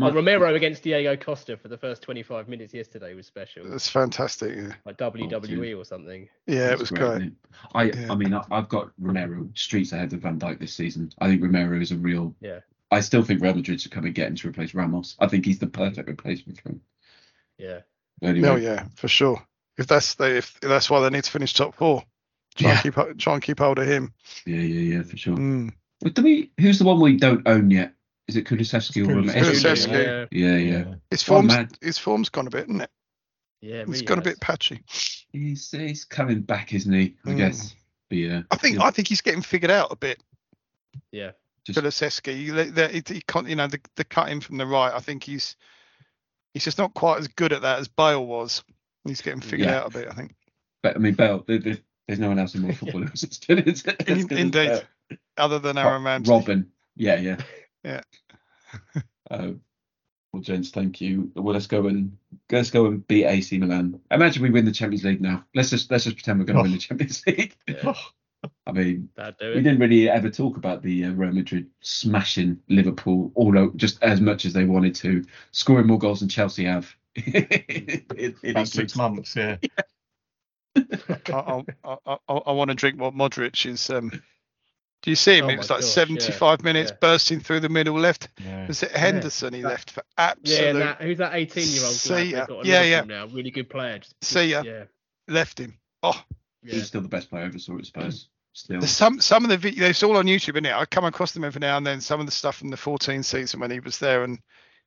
[SPEAKER 5] Oh,
[SPEAKER 2] my-
[SPEAKER 5] Romero against Diego Costa for the first 25 minutes yesterday was special.
[SPEAKER 3] It's fantastic. Yeah,
[SPEAKER 5] Like WWE or something.
[SPEAKER 3] yeah it was
[SPEAKER 2] great,
[SPEAKER 3] great.
[SPEAKER 2] I,
[SPEAKER 3] Yeah.
[SPEAKER 2] I mean, I, I've got Romero streets ahead of Van Dijk this season. I think Romero is a real.
[SPEAKER 5] Yeah.
[SPEAKER 2] I still think Real Madrid should come and get him to replace Ramos. I think he's the perfect replacement for him.
[SPEAKER 5] Yeah.
[SPEAKER 2] But Anyway,
[SPEAKER 3] Oh yeah, for sure. If that's they, if that's why they need to finish top four, try
[SPEAKER 2] Yeah.
[SPEAKER 3] and keep try and keep hold of him.
[SPEAKER 2] yeah, yeah, yeah, for sure.
[SPEAKER 3] Mm.
[SPEAKER 2] But do we? Who's the one we don't own yet? Is it Kulusevski or
[SPEAKER 4] Kulusevski.
[SPEAKER 2] Romero?
[SPEAKER 3] Kulusevski.
[SPEAKER 5] Yeah.
[SPEAKER 2] Yeah, yeah.
[SPEAKER 3] His
[SPEAKER 2] One
[SPEAKER 3] form's
[SPEAKER 2] man.
[SPEAKER 3] his form's gone a bit, isn't it?
[SPEAKER 5] Yeah.
[SPEAKER 3] It's
[SPEAKER 5] really
[SPEAKER 3] gone a bit patchy.
[SPEAKER 2] He's he's coming back, isn't he? I
[SPEAKER 3] Mm.
[SPEAKER 2] guess. But yeah.
[SPEAKER 3] I think
[SPEAKER 2] yeah,
[SPEAKER 3] I think he's getting figured out a bit.
[SPEAKER 5] Yeah.
[SPEAKER 2] just,
[SPEAKER 3] Kulusevski, you, he, he can't, you know, the, the cutting from the right. I think he's he's just not quite as good at that as Bale was. He's getting figured
[SPEAKER 2] Yeah.
[SPEAKER 3] out a bit, I think.
[SPEAKER 2] but I mean, Bale, There, there- there's no one else in world football who's as good as, as
[SPEAKER 3] In-
[SPEAKER 2] good as
[SPEAKER 3] indeed.
[SPEAKER 2] Bale.
[SPEAKER 3] Other than
[SPEAKER 2] Ro-
[SPEAKER 3] Aaron Ramsey.
[SPEAKER 2] Robin. Yeah, yeah.
[SPEAKER 3] Yeah.
[SPEAKER 2] uh, well, gents, thank you. Well, let's go and let's go and beat AC Milan. Imagine we win the Champions League now. Let's just let's just pretend we're going to win the Champions League.
[SPEAKER 5] Yeah,
[SPEAKER 2] I mean, we didn't really ever talk about the uh, Real Madrid smashing Liverpool, although just as much as they wanted to, scoring more goals than Chelsea have. in, in
[SPEAKER 4] six months, yeah.
[SPEAKER 3] I, I, I, I, I want to drink what Modric is. Um, do you see him?
[SPEAKER 5] Oh
[SPEAKER 3] it was like
[SPEAKER 5] gosh,
[SPEAKER 3] 75 minutes
[SPEAKER 5] yeah.
[SPEAKER 3] bursting through the middle left.
[SPEAKER 4] yeah.
[SPEAKER 3] Was it Henderson he
[SPEAKER 5] That-
[SPEAKER 3] left for absolute?
[SPEAKER 5] and that, who's that 18 year old
[SPEAKER 3] See ya.
[SPEAKER 5] got
[SPEAKER 3] Yeah, yeah.
[SPEAKER 5] Now? Really good player. Just,
[SPEAKER 3] See ya.
[SPEAKER 5] Yeah.
[SPEAKER 3] Left him. Oh,
[SPEAKER 5] yeah.
[SPEAKER 2] He's still the best player I ever saw at Spurs. Still.
[SPEAKER 3] there's some some of the videos it's all on YouTube, isn't it? I come across them every now and then. Some of the stuff from the 14 season when he was there, and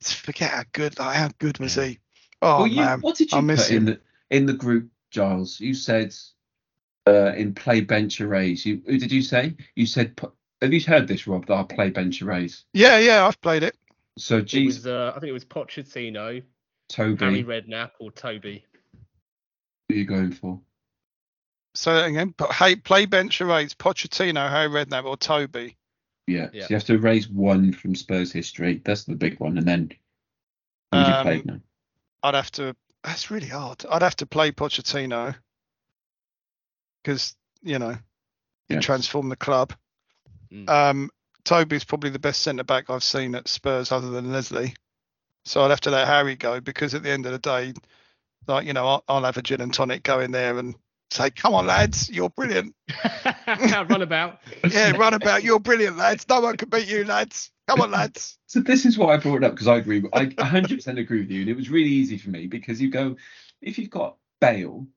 [SPEAKER 3] forget how good. Like, how good was he? Oh
[SPEAKER 2] well, you,
[SPEAKER 3] man,
[SPEAKER 2] what did
[SPEAKER 3] I miss
[SPEAKER 2] put in
[SPEAKER 3] him.
[SPEAKER 2] the in the group, Giles? You said uh, in play bench arrays. You who did you say? You said. Have you heard this, Rob? That I play bench arrays.
[SPEAKER 3] Yeah, yeah, I've played it.
[SPEAKER 2] So,
[SPEAKER 5] It
[SPEAKER 2] geez,
[SPEAKER 5] was, uh, I think it was Pochettino,
[SPEAKER 2] Toby,
[SPEAKER 5] Harry Redknapp, or Toby.
[SPEAKER 2] Who are you going for?
[SPEAKER 3] So again, but hey, play bench arrays, Pochettino, Harry Redknapp, or Toby.
[SPEAKER 2] Yeah.
[SPEAKER 5] Yeah.
[SPEAKER 2] So you have to erase one from Spurs history. That's the big one, and then who would you
[SPEAKER 3] Um,
[SPEAKER 2] play now?
[SPEAKER 3] I'd have to. That's really hard. I'd have to play Pochettino because you know he
[SPEAKER 2] Yeah.
[SPEAKER 3] transformed the club.
[SPEAKER 5] Mm.
[SPEAKER 3] Um, Toby's probably the best centre back I've seen at Spurs, other than Ledley. So I'd have to let Harry go because at the end of the day, like you know, I'll, I'll have a gin and tonic go in there and say, "Come on, lads, you're brilliant.
[SPEAKER 5] Run about.
[SPEAKER 3] Yeah, run about, you're brilliant, lads. No one can beat you, lads. Come on, lads."
[SPEAKER 2] So this is why I brought it up because I agree. I 100% agree with you, and it was really easy for me because you go, if you've got Bale,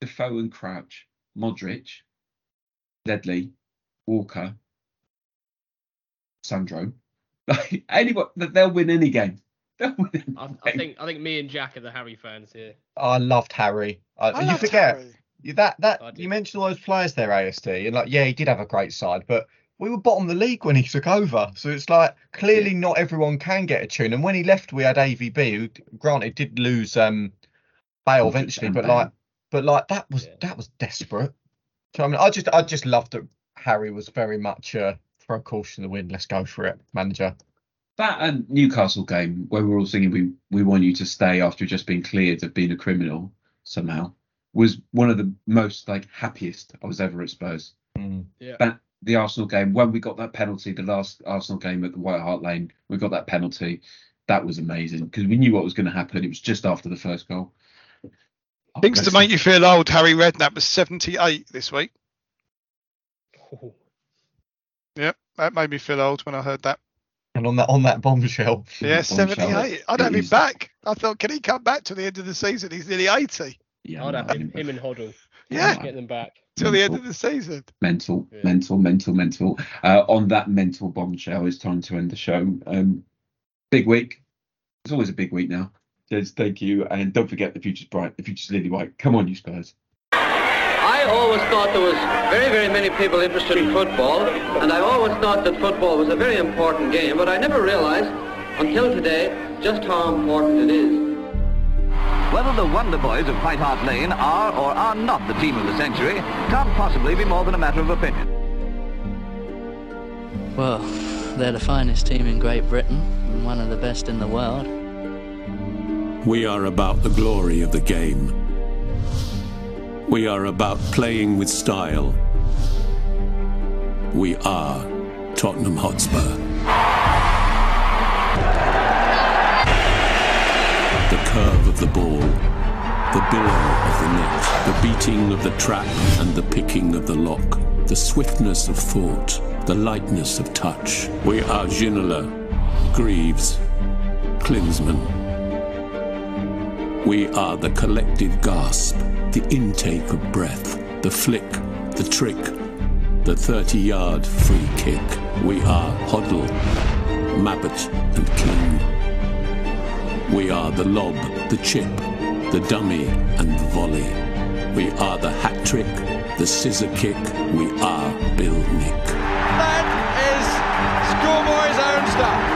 [SPEAKER 2] Defoe, and Crouch, Modric, Ledley, Walker, Sandro, like anyone, they'll win any game. They'll win any
[SPEAKER 5] I, I think I think me and Jack are the Harry fans here.
[SPEAKER 4] I loved Harry. I,
[SPEAKER 3] I
[SPEAKER 4] you
[SPEAKER 3] loved
[SPEAKER 4] forget
[SPEAKER 3] Harry.
[SPEAKER 4] that that you mentioned all those players there, ASD, and like yeah, he did have a great side, but we were bottom of the league when he took over. So it's like clearly not everyone can get a tune. And when he left, we had AVB, who granted did lose um Bale eventually, but like but like that was
[SPEAKER 5] Yeah.
[SPEAKER 4] that was desperate. So I mean, I just I just loved that Harry was very much uh, throw caution to the wind. Let's go for it, manager.
[SPEAKER 2] That and Newcastle game where we're all singing we we want you to stay after just being cleared of being a criminal somehow was one of the most like happiest I was ever at Spurs.
[SPEAKER 5] Yeah.
[SPEAKER 2] That the Arsenal game when we got that penalty, the last Arsenal game at the White Hart Lane, we got that penalty. That was amazing because we knew what was going to happen. It was just after the first goal. Oh,
[SPEAKER 3] Things to make you feel old. Harry Redknapp was 78 this week.
[SPEAKER 5] Oh,
[SPEAKER 3] That made me feel old when I heard that.
[SPEAKER 4] And on that on that bombshell,
[SPEAKER 3] Yeah, 78. I'd
[SPEAKER 2] It
[SPEAKER 3] have him
[SPEAKER 2] is-
[SPEAKER 3] back. I thought, can he come back to the end of the season? He's nearly 80
[SPEAKER 2] Yeah,
[SPEAKER 5] I'd have him, him and Hoddle.
[SPEAKER 3] Yeah.
[SPEAKER 5] Get them back.
[SPEAKER 3] till the end of the season.
[SPEAKER 2] mental,
[SPEAKER 5] Yeah.
[SPEAKER 2] mental, mental, mental. Uh, on that mental bombshell, it's time to end the show. Um, big week. It's always a big week now. Jez, thank you, and don't forget the future's bright. The future's lily white. Come on, you Spurs.
[SPEAKER 6] I always thought there was very, very many people interested in football, and I always thought that football was a very important game, but I never realized until today just how important it is.
[SPEAKER 7] Whether the Wonder Boys of White Hart Lane are or are not the team of the century can't possibly be more than a matter of opinion.
[SPEAKER 8] Well, they're the finest team in Great Britain and one of the best in the world.
[SPEAKER 9] We are about the glory of the game. We are about playing with style. We are Tottenham Hotspur. The curve of the ball, the billow of the net, the beating of the trap and the picking of the lock, the swiftness of thought, the lightness of touch. We are Ginola, Greaves, Klinsmann. We are the collective gasp, the intake of breath, the flick, the trick, the 30 yard free kick. We are Hoddle, Mabbutt, and King. We are the lob, the chip, the dummy, and the volley. We are the hat trick, the scissor kick. We are Bill Nick.
[SPEAKER 10] That is schoolboy's own stuff.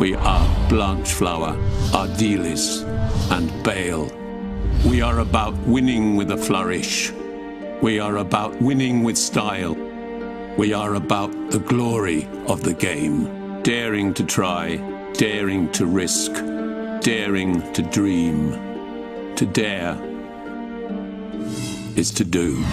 [SPEAKER 9] We are Blanchflower, Ardiles, and Bale. We are about winning with a flourish. We are about winning with style. We are about the glory of the game. Daring to try, daring to risk, daring to dream. To dare is to do.